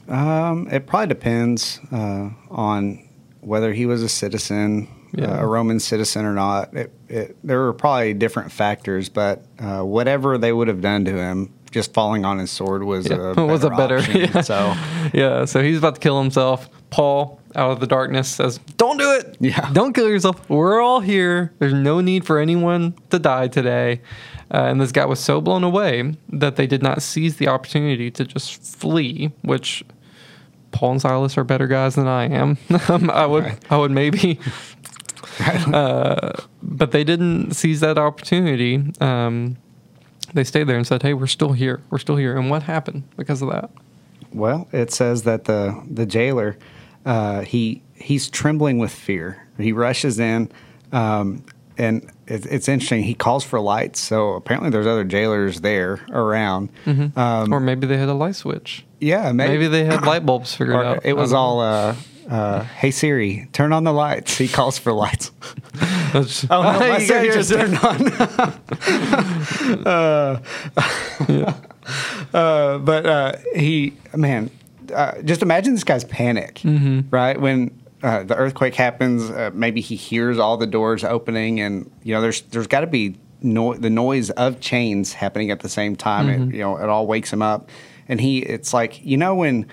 Um, it probably depends uh, on whether he was a citizen, Yeah. uh, a Roman citizen or not. It, it, there were probably different factors, but uh, whatever they would have done to him, just falling on his sword was Yeah. a was a better. option. yeah. So yeah. So he's about to kill himself. Paul, out of the darkness, says, "Don't do it. Yeah. Don't kill yourself. We're all here. There's no need for anyone to die today." Uh, and this guy was so blown away that they did not seize the opportunity to just flee, which Paul and Silas are better guys than I am. Um, I would, Right. I would maybe, uh, but they didn't seize that opportunity. Um, they stayed there and said, "Hey, we're still here. We're still here." And what happened because of that? Well, it says that the the jailer uh, he he's trembling with fear. He rushes in, um, and it, it's interesting. He calls for lights. So apparently, there's other jailers there around. Um, or maybe they had a light switch. yeah, Maybe, maybe, they had light bulbs figured out. it was all. Uh, uh, hey Siri, turn on the lights. He calls for lights. Oh no, my Siri just turned on. uh, uh, but uh, he, man, uh, just imagine this guy's panic, Mm-hmm. right? When uh, the earthquake happens, uh, maybe he hears all the doors opening, and you know, there's there's got to be no- the noise of chains happening at the same time. Mm-hmm. It, you know, it all wakes him up, and he, it's like you know when.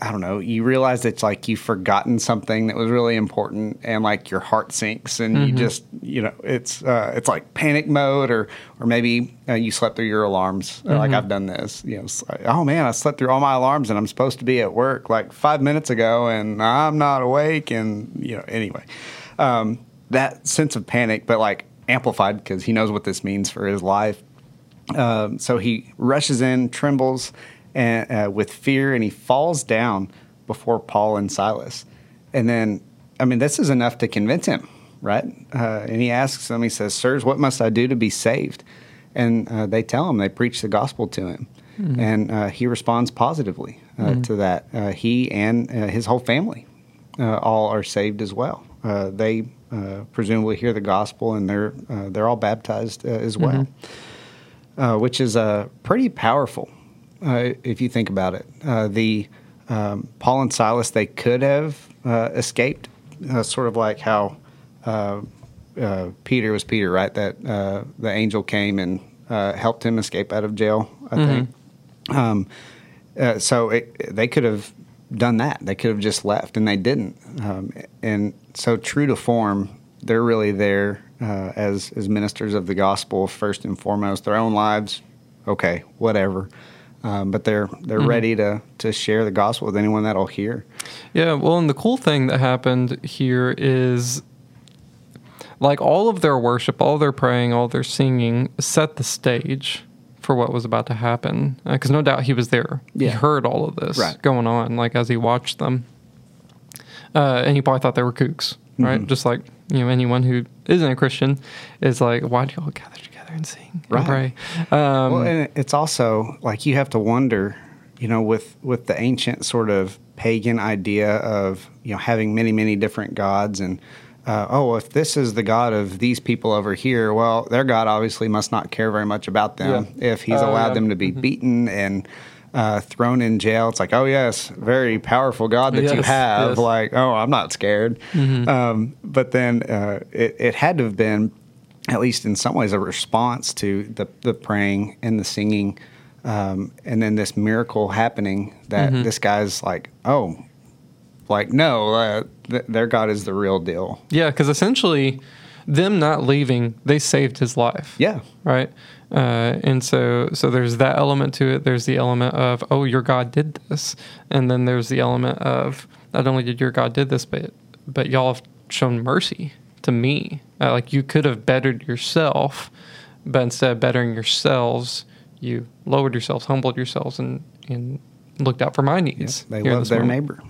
I don't know. You realize it's like you've forgotten something that was really important, and like your heart sinks, and you just, you know, it's uh, it's like panic mode, or or maybe uh, you slept through your alarms. Uh, Like I've done this. You know, like, oh man, I slept through all my alarms, and I'm supposed to be at work like five minutes ago, and I'm not awake, and you know, anyway, um, that sense of panic, but like amplified because he knows what this means for his life. Um, so he rushes in, trembles and, uh, with fear, and he falls down before Paul and Silas. And then, I mean, this is enough to convince him, right? Uh, and he asks them, he says, Sirs, what must I do to be saved? And uh, they tell him, they preach the gospel to him. And uh, he responds positively uh, to that. Uh, he and uh, his whole family uh, all are saved as well. Uh, they uh, presumably hear the gospel and they're, uh, they're all baptized uh, as well uh, which is uh, pretty powerful uh, if you think about it. Uh, the um, Paul and Silas they could have uh, escaped, uh, sort of like how uh, uh, Peter was Peter, right? That uh, the angel came and uh, helped him escape out of jail. I think. Um, uh, so it, they could have done that. They could have just left, and they didn't. Um, and so, true to form, they're really there uh, as as ministers of the gospel first and foremost. Their own lives, okay, whatever. Um, but they're they're ready to to share the gospel with anyone that'll hear. Yeah, well, and the cool thing that happened here is like all of their worship, all their praying, all their singing set the stage for what was about to happen. Because no doubt he was there. Yeah. He heard all of this Right. going on, like as he watched them. Uh, and he probably thought they were kooks, right? Mm-hmm. Just like you know, anyone who isn't a Christian is like, why do y'all gather together and sing Right. and pray? Um, well, and it's also like you have to wonder, you know, with with the ancient sort of pagan idea of you know having many many different gods and. Uh, oh, if this is the God of these people over here, well, their God obviously must not care very much about them. Yeah. If He's Oh, allowed yeah. them to be beaten and uh, thrown in jail, it's like, oh yes, very powerful God that you have. yes. Like, oh, I'm not scared. Um, but then uh, it, it had to have been, at least in some ways, a response to the, the praying and the singing. Um, and then this miracle happening that this guy's like, oh, like, no, uh, th- their God is the real deal. Yeah, because essentially, them not leaving, they saved his life. Yeah. Right. Uh, and so, so there's that element to it. There's the element of, oh, your God did this, and then there's the element of not only did your God did this, but but y'all have shown mercy to me. Uh, like you could have bettered yourself, but instead of bettering yourselves, you lowered yourselves, humbled yourselves, and and looked out for my needs. They here love their moment neighbor.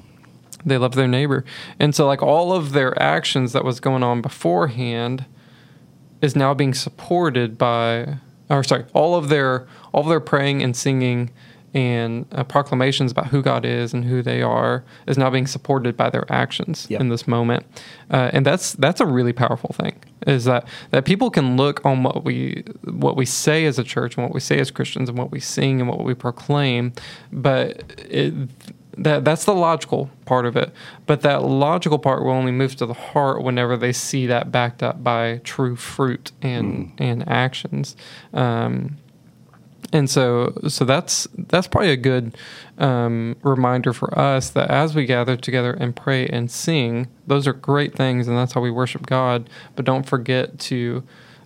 they loved their neighbor and so like all of their actions that was going on beforehand is now being supported by or sorry all of their all of their praying and singing and uh, proclamations about who god is and who they are is now being supported by their actions Yep. in this moment. Uh, and that's that's a really powerful thing is that that people can look on what we what we say as a church and what we say as christians and what we sing and what we proclaim but it that that's the logical part of it. But that logical part will only move to the heart whenever they see that backed up by true fruit and and actions. Um, and so so that's that's probably a good um, reminder for us that as we gather together and pray and sing those are great things and that's how we worship god but don't forget to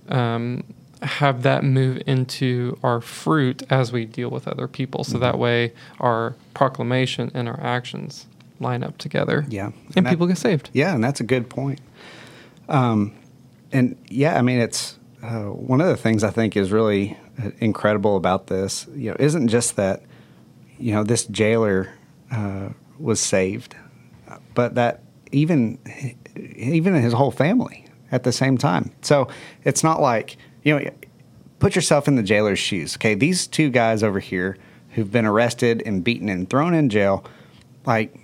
um, have that move into our fruit as we deal with other people so that way our proclamation and our actions line up together Yeah. and, And that- people get saved Yeah, and that's a good point. Um, and yeah, I mean, it's uh, one of the things I think is really uh, incredible about this. You know, isn't just that you know this jailer uh, was saved, but that even even his whole family at the same time. So it's not like you know. Put yourself in the jailer's shoes. Okay, these two guys over here who've been arrested and beaten and thrown in jail, like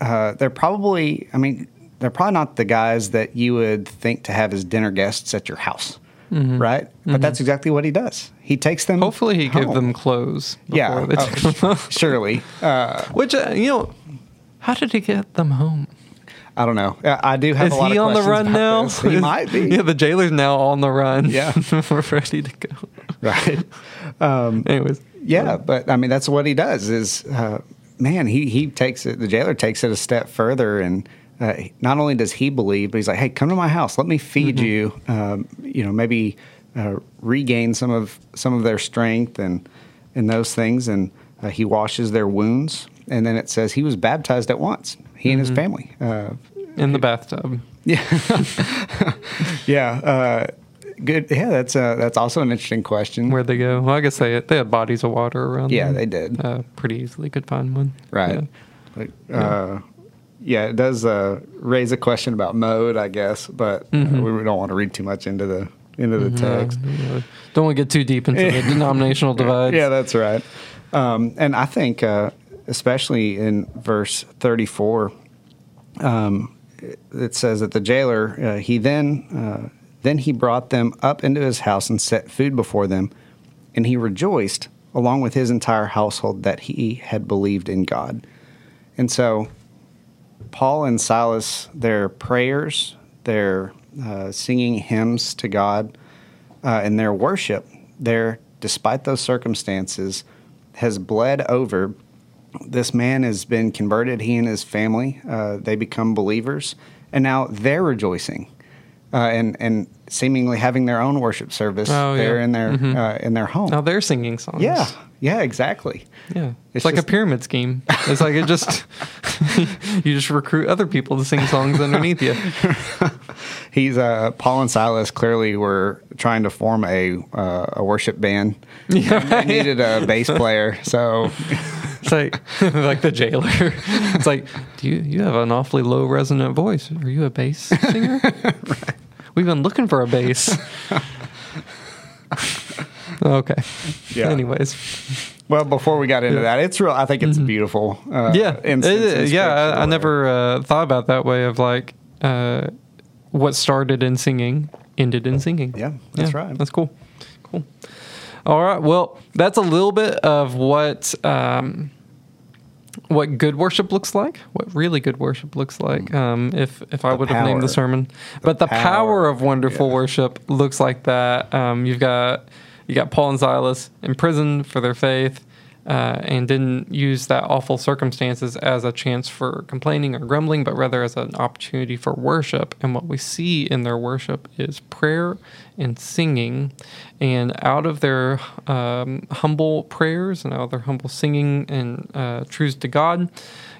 uh, they're probably, I mean, they're probably not the guys that you would think to have as dinner guests at your house, right? But that's exactly what he does. He takes them. hopefully he gave home. them clothes before Yeah, they took them oh, surely. Uh, Which uh, you know, how did he get them home? I don't know. I I do have Is a lot he of on the run now? this. He Is- might be. Yeah, the jailer's now on the run. Yeah. we're ready to go. Right. Um, Anyways, Yeah, but I mean that's what he does. Is uh, man, he he takes it. The jailer takes it a step further, and uh, not only does he believe, but he's like, "Hey, come to my house. Let me feed Mm-hmm. you. Um, you know, maybe uh, regain some of some of their strength and and those things." And uh, he washes their wounds, and then it says he was baptized at once. He and his Mm-hmm. family. Uh, in the bathtub. yeah, yeah. Uh, good. Yeah, that's uh, that's also an interesting question. Where'd they go? Well, I guess they they had bodies of water around. Yeah, them. they did. Uh, pretty easily could find one. Right. Yeah. But, uh, yeah, it does uh, raise a question about mode, I guess, but uh, Mm-hmm. we don't want to read too much into the into the text. Uh, don't want to get too deep into the denominational divides. Yeah, that's right. Um, and I think, uh, especially in verse thirty-four, um, it- it says that the jailer uh, he then uh, then he brought them up into his house and set food before them, and he rejoiced along with his entire household that he had believed in God. And so, Paul and Silas, their prayers, their uh, singing hymns to God, uh, and their worship, their despite those circumstances, has bled over. This man has been converted. He and his family, uh, they become believers, and now they're rejoicing, uh, and and seemingly having their own worship service Oh, there yeah. in their Mhm. uh, in their home. Now they're singing songs. yeah, yeah, exactly. Yeah. It's, It's like just- a pyramid scheme. It's like it just you just recruit other people to sing songs underneath you. he's uh, Paul and Silas clearly were trying to form a uh, a worship band. Yeah, And they needed a bass player, so It's like like the jailer. It's like, do you you have an awfully low resonant voice? Are you a bass singer? We've been looking for a bass. Okay. Yeah. Anyways, well. Before we got into Yeah. that, it's real. I think it's beautiful. Uh, yeah, It- yeah. I, I never uh, thought about that way of like uh, what started in singing ended in singing. Yeah, that's right. That's cool. Cool. All right. Well, that's a little bit of what um, what good worship looks like. What really good worship looks like. Um, if if I The would have named the power. sermon, but the power, power. of wonderful Yeah. worship looks like that. Um, you've got you got Paul and Silas imprisoned for their faith. Uh, and didn't use that awful circumstances as a chance for complaining or grumbling, but rather as an opportunity for worship. And what we see in their worship is prayer and singing. And out of their um, humble prayers and out of their humble singing and uh, truths to God,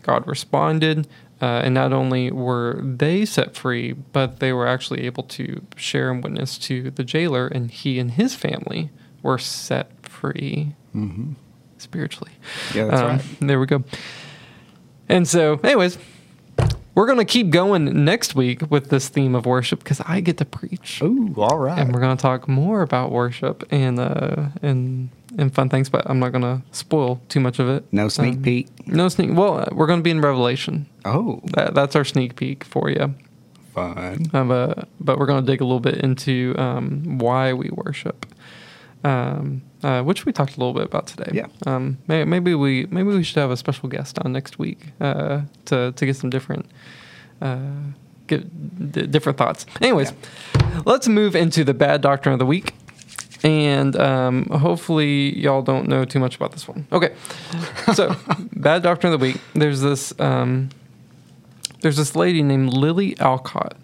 God responded. Uh, and not only were they set free, but they were actually able to share and witness to the jailer, and he and his family were set free spiritually. Yeah, that's Um, right. There we go. And so, anyways, we're going to keep going next week with this theme of worship because I get to preach. Ooh, all right. And we're going to talk more about worship and uh, and and fun things, but I'm not going to spoil too much of it. No sneak Um, peek. No sneak. Well, we're going to be in Revelation. Oh, That, that's our sneak peek for you. fun. Um, uh, but we're going to dig a little bit into um, why we worship, um, uh, which we talked a little bit about today. Yeah. Um, may, maybe we maybe we should have a special guest on next week uh, to to get some different. Uh, Get d- different thoughts. Anyways, let's move into the bad doctrine of the week, and um, hopefully y'all don't know too much about this one. Okay, so bad doctor of the week. There's this um, there's this lady named Lily Alcott.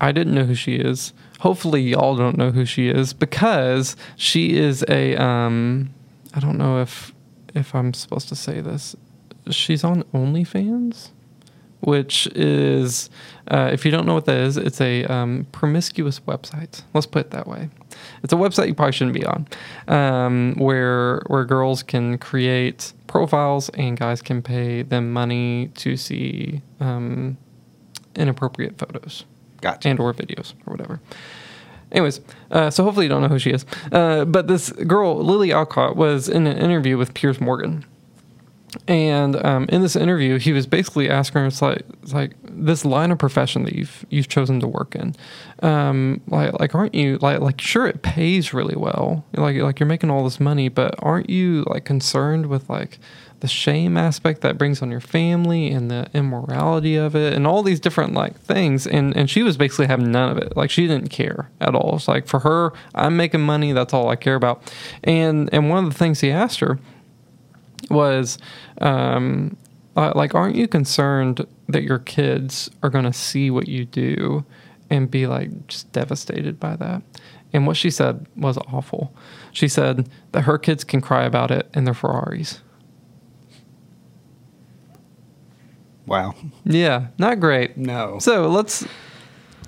I didn't know who she is. Hopefully, y'all don't know who she is because she is a. Um, I don't know if if I'm supposed to say this. She's on OnlyFans, which is, uh, if you don't know what that is, it's a um, promiscuous website. Let's put it that way. It's a website you probably shouldn't be on, um, where where girls can create profiles and guys can pay them money to see um, inappropriate photos Gotcha. and or videos or whatever. Anyways, uh, so hopefully you don't know who she is. Uh, but this girl, Lily Alcott, was in an interview with Piers Morgan. And um, in this interview, he was basically asking her, "It's like, it's like this line of profession that you've you've chosen to work in, um, like, like aren't you like, like sure it pays really well, like, like you're making all this money, but aren't you like concerned with like the shame aspect that brings on your family and the immorality of it and all these different like things?" And and she was basically having none of it. Like she didn't care at all. It's like for her, I'm making money. That's all I care about. And and one of the things he asked her was um, uh, like, aren't you concerned that your kids are going to see what you do and be like just devastated by that? And what she said was awful. She said that her kids can cry about it in their Ferraris. Wow. Yeah, not great. No. So let's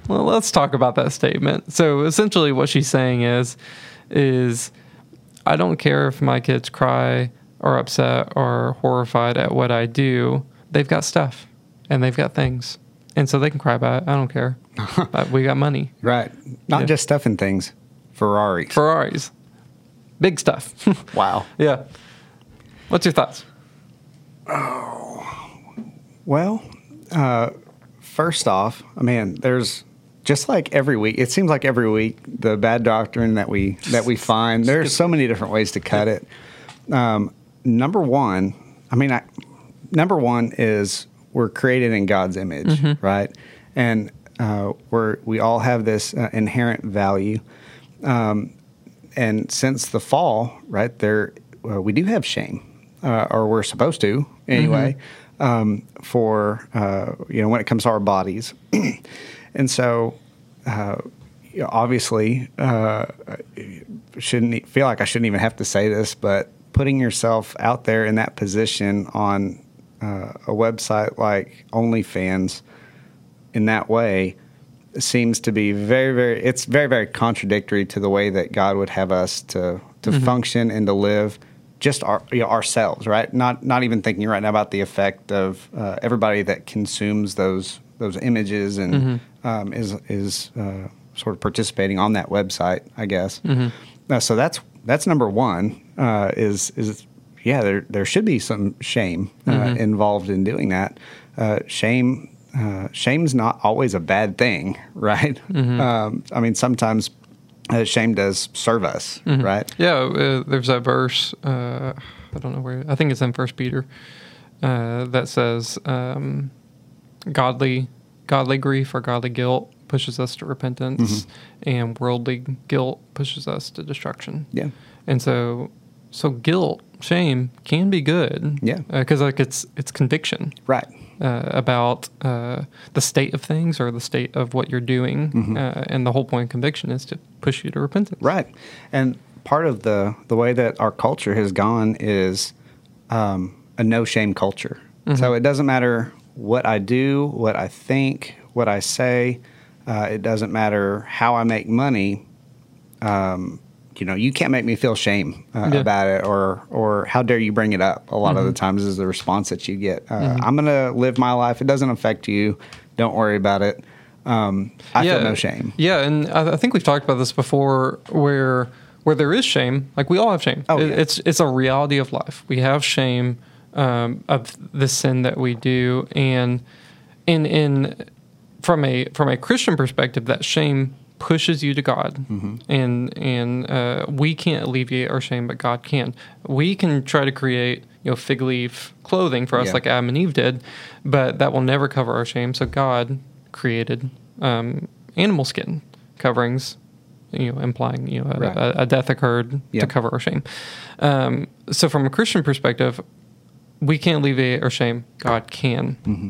well, let's talk about that statement. So essentially, what she's saying is, is I don't care if my kids cry or upset or horrified at what I do. They've got stuff and they've got things, and so they can cry about it. I don't care. But we got money, Right. Not Yeah. just and things. Ferraris. Ferraris, big stuff. wow. yeah. What's your thoughts? Oh, well, uh, first off, I mean, there's just like every week. It seems like every week the bad doctrine that we that we find. There's so many different ways to cut it. Um, number one, I mean, I, number one is we're created in God's image, right? And uh, we're we all have this uh, inherent value. Um, and since the fall, right there, uh, we do have shame, uh, or we're supposed to anyway. Um, for uh, you know, when it comes to our bodies, and so uh, obviously, uh, shouldn't feel like I shouldn't even have to say this, but putting yourself out there in that position on uh, a website like OnlyFans in that way seems to be very, very. It's very, very contradictory to the way that God would have us to to function and to live, just our you know, ourselves, right? Not not even thinking right now about the effect of uh, everybody that consumes those those images and um, is is uh, sort of participating on that website, I guess. Uh, so that's that's number one. Uh, is is yeah, there there should be some shame uh, involved in doing that. Uh, shame uh, shame's not always a bad thing, right? Um, I mean, sometimes uh, shame does serve us, right? Yeah, uh, there's that verse. Uh, I don't know where. I think it's in First Peter uh, that says, um, "Godly, godly grief or godly guilt pushes us to repentance, and worldly guilt pushes us to destruction." Yeah. And so, so guilt, shame can be good. Yeah. because like it's it's conviction Right. uh, about uh, the state of things or the state of what you're doing, uh, and the whole point of conviction is to push you to repentance. Right. And part of the the way that our culture has gone is um, a no shame culture. So it doesn't matter what I do, what I think, what I say. Uh, it doesn't matter how I make money. Um, you know, you can't make me feel shame uh, Yeah. about it, or or how dare you bring it up. A lot of the times is the response that you get. Uh, I'm gonna live my life. It doesn't affect you. Don't worry about it. Um, I feel no shame. Yeah, and I, I think we've talked about this before, where where there is shame, like we all have shame. Oh, It- yeah. It's it's a reality of life. We have shame um, of the sin that we do, and in in from a from a Christian perspective, that shame pushes you to God, Mm-hmm. and and uh, we can't alleviate our shame, but God can. We can try to create you know fig leaf clothing for us, Yeah. like Adam and Eve did, but that will never cover our shame. So God created um, animal skin coverings, you know, implying you know a, Right. a, a death occurred Yeah. to cover our shame. Um, so from a Christian perspective, we can't alleviate our shame. God can. Mm-hmm.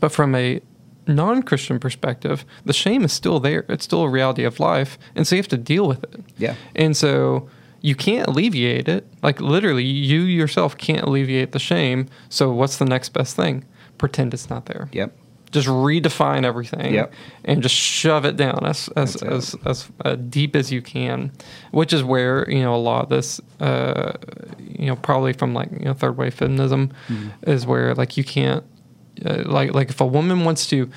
But from a non-Christian perspective, the shame is still there. It's still a reality of life, and so you have to deal with it. Yeah. And so you can't alleviate it. Like literally, you yourself can't alleviate the shame. So what's the next best thing? Pretend it's not there. Yep. Just redefine everything Yep. and just shove it down as as, That's it. as, as uh, deep as you can, which is where you know a lot of this, uh, you know, probably from like you know third wave feminism, Mm-hmm. is where like you can't, uh, like like if a woman wants to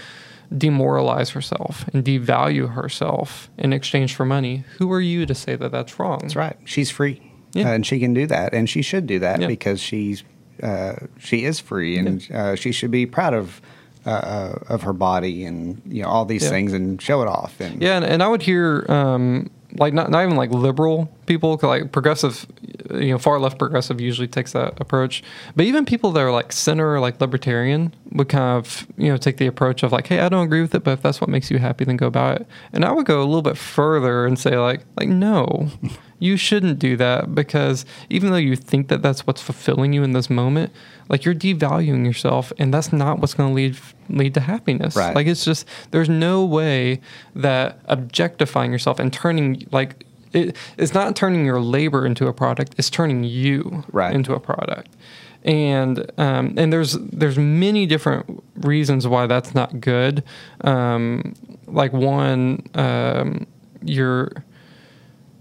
demoralize herself and devalue herself in exchange for money, who are you to say that that's wrong? That's right. She's free, Yeah. uh, and she can do that, and she should do that Yeah. because she's uh, she is free, and uh, she should be proud of uh, uh, of her body and you know all these Yeah. things and show it off. And Yeah, and, and I would hear um, like not not even like liberal people, like progressive, you know, far left progressive usually takes that approach. But even people that are like center, like libertarian, would kind of you know take the approach of like, hey, I don't agree with it, but if that's what makes you happy, then go about it. And I would go a little bit further and say like, like no. You shouldn't do that because even though you think that that's what's fulfilling you in this moment, like you're devaluing yourself, and that's not what's going to lead lead to happiness. Right. Like it's just there's no way that objectifying yourself and turning like it, it's not turning your labor into a product it's turning you Right. into a product and um, and there's there's many different reasons why that's not good um, like one um, you're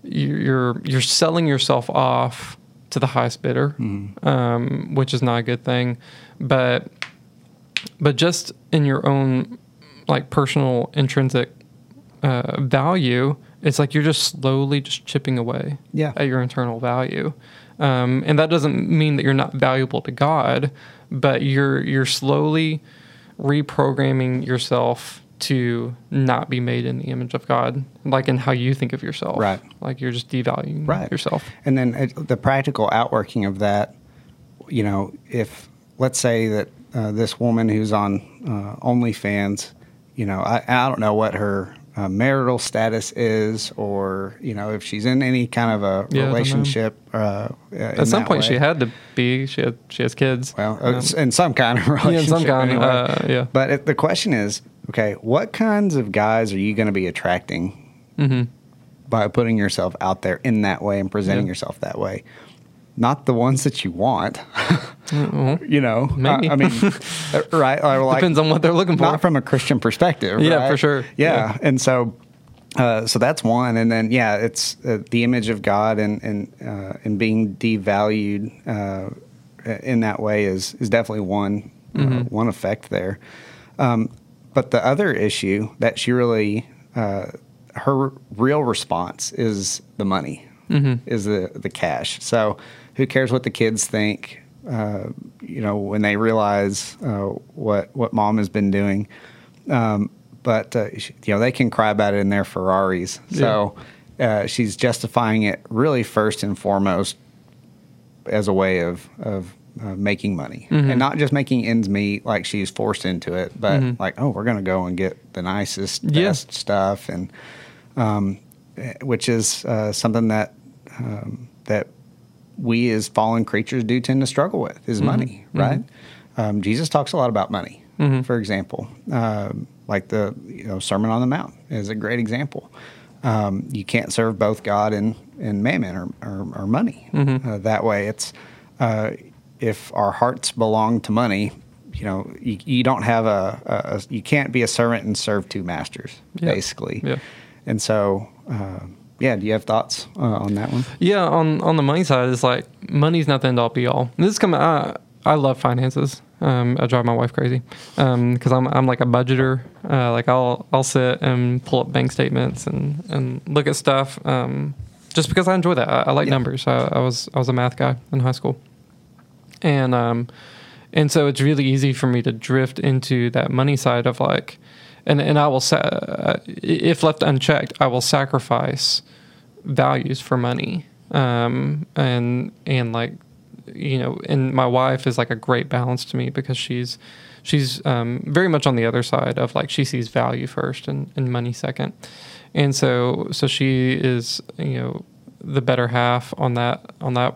you're you're selling yourself off to the highest bidder, um, which is not a good thing. But but just in your own like personal intrinsic uh, value, it's like you're just slowly just chipping away Yeah. at your internal value. Um, and that doesn't mean that you're not valuable to God, but you're you're slowly reprogramming yourself to not be made in the image of God, like in how you think of yourself. Right. Like you're just devaluing right yourself. And then it, the practical outworking of that, you know, if let's say that uh, this woman who's on uh, OnlyFans, you know, I, I don't know what her uh, marital status is, or you know, if she's in any kind of a Yeah, I don't know. relationship. Uh, At some point, she had to be. She had she has kids. Well, uh, Um, in some kind of relationship. yeah, in some kind. anyway. Uh, yeah. But it, the question is, okay, what kinds of guys are you going to be attracting hmm by putting yourself out there in that way and presenting Yeah. yourself that way? not the ones that you want. you know, I- Maybe. I, mean, uh, right? Or like, Depends on what they're looking for. not from a Christian perspective. Yeah, right? for sure. Yeah, Yeah. and so. Uh, so that's one, and then yeah, it's uh, the image of God, and and uh, and being devalued uh, in that way is is definitely one uh, one effect there. Um, but the other issue that she really uh, her real response is the money, is the the cash. So who cares what the kids think? Uh, you know, when they realize uh, what what mom has been doing. Um, but uh, you know they can cry about it in their Ferraris. So uh, she's justifying it really first and foremost as a way of of uh, making money Mm-hmm. and not just making ends meet like she's forced into it, but like oh we're gonna go and get the nicest Yeah. best stuff and um, eh, which is uh, something that um, that we as fallen creatures do tend to struggle with is money, right? Um, Jesus talks a lot about money, for example, um, like the you know Sermon on the Mount is a great example. Um, you can't serve both God and, and mammon or, or, or money. Uh, that way, it's uh, if our hearts belong to money, you know, you, you don't have a, a, a you can't be a servant and serve two masters, Yeah. basically. Yeah. And so, uh, yeah, do you have thoughts uh, on that one? Yeah, on on the money side, it's like money's not the end all be all. This is coming. I, I love finances. Um, I drive my wife crazy because I'm I'm like a budgeter. Uh, like I'll I'll sit and pull up bank statements and and look at stuff. Um, just because I enjoy that. I, I like Yeah. numbers. I, I was I was a math guy in high school, and um, and so it's really easy for me to drift into that money side of like, and and I will sa- uh, if left unchecked, I will sacrifice values for money, um, and and like, you know, and my wife is like a great balance to me because she's she's um, very much on the other side of like she sees value first and, and money second, and so so she is you know the better half on that on that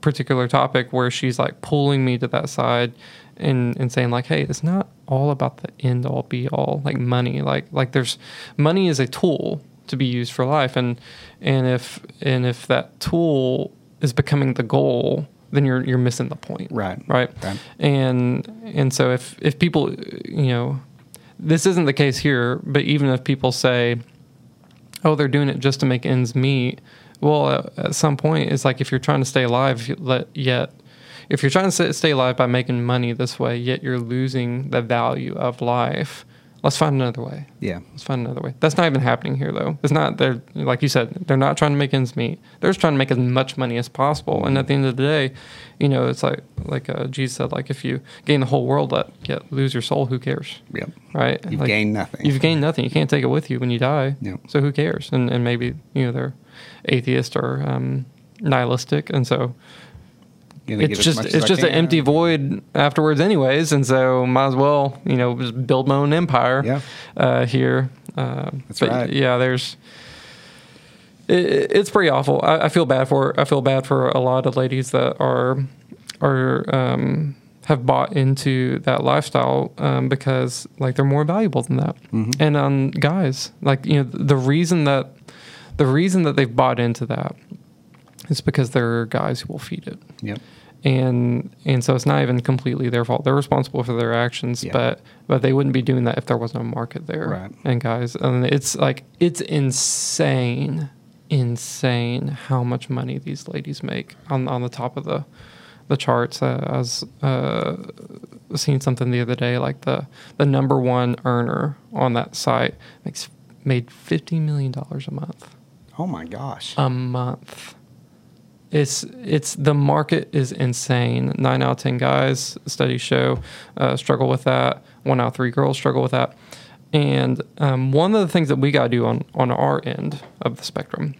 particular topic where she's like pulling me to that side and and saying like hey it's not all about the end all be all like money like like there's money is a tool to be used for life and and if and if that tool is becoming the goal then you're you're missing the point Right. right Right. and and so if if people you know this isn't the case here but even if people say oh they're doing it just to make ends meet well at, at some point it's like if you're trying to stay alive let yet if you're trying to stay, alive by making money this way yet you're losing the value of life let's find another way Yeah. let's find another way that's not even happening here though it's not they're like you said they're not trying to make ends meet they're just trying to make as much money as possible and at the end of the day you know it's like like uh, jesus said like if you gain the whole world but yet lose your soul who cares Yep. right? You've Like, gained nothing. You've gained nothing. You can't take it with you when you die. Yeah. So who cares? And and maybe you know they're atheist or um, nihilistic, and so it's just it's just an empty void afterwards, anyways. And so might as well you know just build my own empire. Yeah. Uh, here. Uh, That's right. Yeah. There's. It, it's pretty awful. I, I feel bad for. I feel bad for a lot of ladies that are are um, have bought into that lifestyle um, because like they're more valuable than that. Mm-hmm. And on guys, like you know, the reason that the reason that they've bought into that is because there are guys who will feed it Yep. and and so it's not even completely their fault. They're responsible for their actions, but but they wouldn't be doing that if there wasn't a market there. Right. And guys, and it's like it's insane, insane how much money these ladies make on on the top of the the charts. Uh, I was uh, seeing something the other day, like the the number one earner on that site makes made fifty million dollars a month Oh my gosh. a month. It's it's the market is insane. Nine out of ten guys studies show uh, struggle with that. One out of three girls struggle with that. And um, one of the things that we got to do on on our end of the spectrum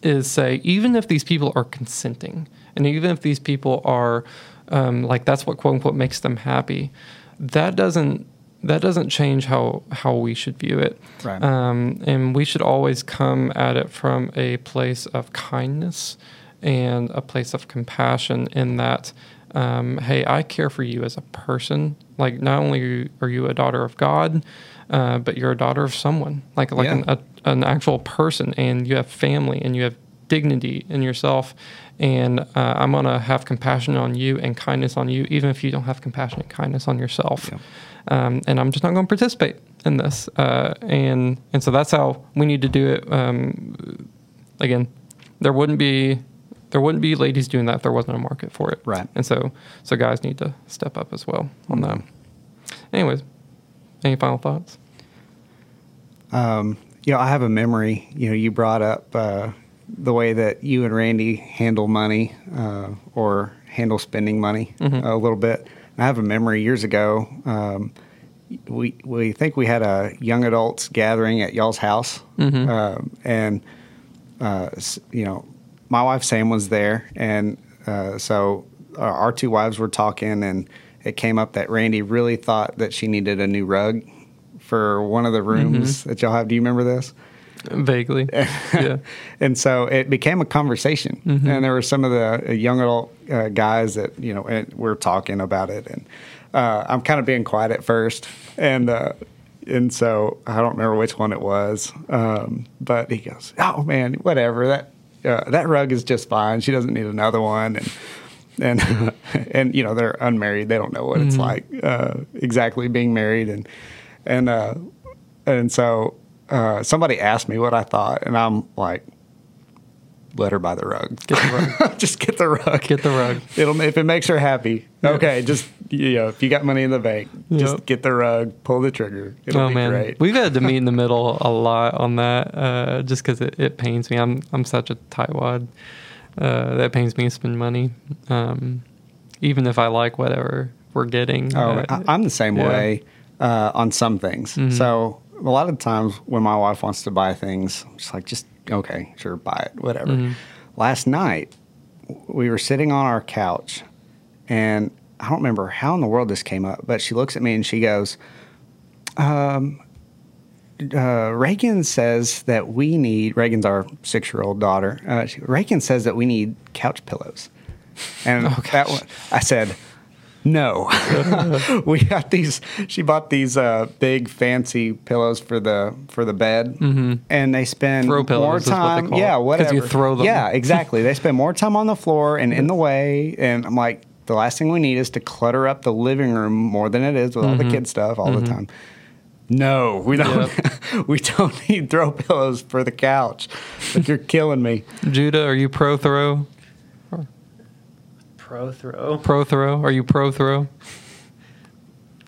is say even if these people are consenting, and even if these people are um, like that's what quote unquote makes them happy, that doesn't that doesn't change how how we should view it. Right. Um, and we should always come at it from a place of kindness and a place of compassion. In that, um, hey, I care for you as a person. Like not only are you a daughter of God, uh, but you're a daughter of someone. Like like Yeah. an, a, an actual person, and you have family, and you have dignity in yourself, and uh, I'm gonna have compassion on you and kindness on you, even if you don't have compassion and kindness on yourself. Yeah. Um, and I'm just not going to participate in this. Uh, and and so that's how we need to do it. Um, again, there wouldn't be there wouldn't be ladies doing that if there wasn't a market for it. Right. And so so guys need to step up as well on that. Anyways, any final thoughts? Um, you know, I have a memory. You know, you brought up uh, the way that you and Randy handle money uh, or handle spending money Mm-hmm. a little bit. I have a memory years ago. Um, we we think we had a young adults gathering at y'all's house, Mm-hmm. um, and uh, you know, my wife Sam was there, and uh, so our, our two wives were talking, and it came up that Randy really thought that she needed a new rug for one of the rooms that y'all have. Do you remember this? Vaguely. yeah. and so it became a conversation, and there were some of the uh, young adult uh, guys that you know and we're talking about it, and uh, I'm kind of being quiet at first, and uh, and so I don't remember which one it was, um, but he goes, "Oh man, whatever. That uh, that rug is just fine. She doesn't need another one," and and and you know they're unmarried, they don't know what it's like uh, exactly being married, and and uh, and so uh, somebody asked me what I thought, and I'm like, let her buy the rug. Get the rug. just get the rug. Get the rug. It'll if it makes her happy. Okay, just you know, if you got money in the bank, just get the rug, pull the trigger. It'll oh be man, great. we've had to meet in the middle a lot on that, uh, just because it, it pains me. I'm I'm such a tightwad. Uh, that pains me to spend money, um, even if I like whatever we're getting. Oh, uh, I- I'm the same yeah. way uh, on some things. Mhm. So a lot of times when my wife wants to buy things, I'm just like, just okay, sure, buy it, whatever. Mhm. Last night, we were sitting on our couch, and I don't remember how in the world this came up, but she looks at me and she goes, um, uh, Reagan says that we need, Reagan's our six year old daughter. Uh, she, Reagan says that we need couch pillows. And Oh, that one, I said, no. we got these, she bought these uh, big fancy pillows for the for the bed. Mhm. And they spend Throw more what time. it, yeah, whatever. you throw them. Yeah, exactly. they spend more time on the floor and in the way. And I'm like, the last thing we need is to clutter up the living room more than it is with all the Mhm. kid stuff all the time. No, we don't. we don't need throw pillows for the couch. Like you're killing me. Judah, are you pro throw? Pro throw. Pro throw? Are you pro throw?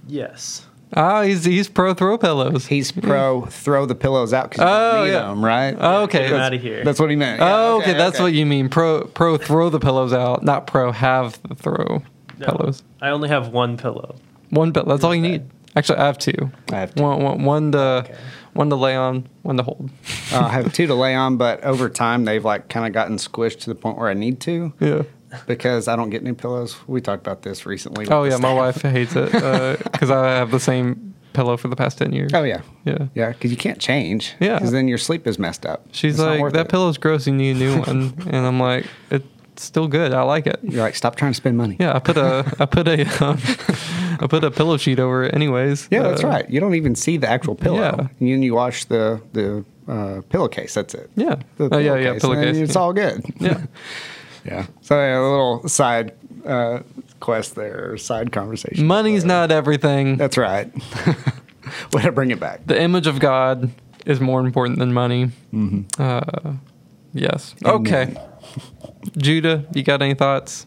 Yes. Ah, he's he's pro throw pillows. He's pro throw the pillows out because you Oh, don't need yeah. them, right? Oh, okay. Get 'em That's- out of here. That's what he meant. Oh, Yeah, okay, that's okay. what you mean. Pro pro throw the pillows out, not pro have the throw No, pillows. I only have one pillow. One pillow. That's all you Okay. need. Actually, I have two. I have two. One, one, one to Okay. one to lay on, one to hold. Uh, I have two to lay on, but over time they've like kind of gotten squished to the point where I need to Yeah. Because I don't get new pillows. We talked about this recently. Oh yeah, my wife hates it because I have the same pillow for the past ten years. Oh yeah, Yeah. yeah, because you can't change. Yeah. because then your sleep is messed up. She's It's like, that it." pillow's gross. You need a new one, and I'm like, it's still good. I like it. You're like, stop trying to spend money. Yeah, I put a I put a um, I put a pillow sheet over it anyways. Yeah, that's Uh, right. You don't even see the actual pillow. Yeah. And then you wash the the uh, pillowcase. That's it. Yeah. The Oh yeah, yeah. and then It's yeah. all good. Yeah. Yeah. So yeah, a little side uh, quest there, or side conversation. Money's not everything. That's right. Way to bring it back. the image of God is more important than money. Mm-hmm. Uh, yes. Amen. Okay. Judah, you got any thoughts?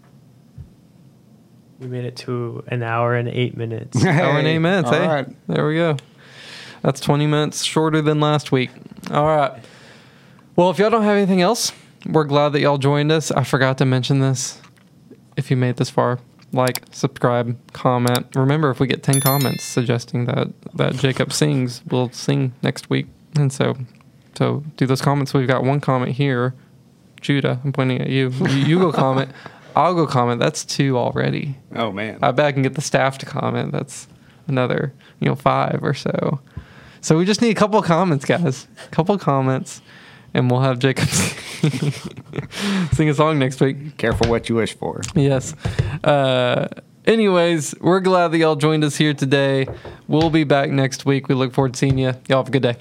We made it to an hour and eight minutes. Hour and eight minutes. all hey, right. there we go. That's 20 minutes shorter than last week. All right. Well, if y'all don't have anything else, we're glad that y'all joined us. I forgot to mention this. If you made this far, like, subscribe, comment. Remember, if we get 10 comments suggesting that that Jacob sings, we'll sing next week. And so, so do those comments. We've got one comment here. Judah, I'm pointing at you. You, you go comment. I'll go comment. That's two already. Oh man. I bet I can get the staff to comment. That's another, you know, five or so. So we just need a couple of comments, guys. A couple of comments, and we'll have Jacob sing a song next week. Careful what you wish for. Yes. Uh, anyways, we're glad that y'all joined us here today. We'll be back next week. We look forward to seeing you. Y'all have a good day.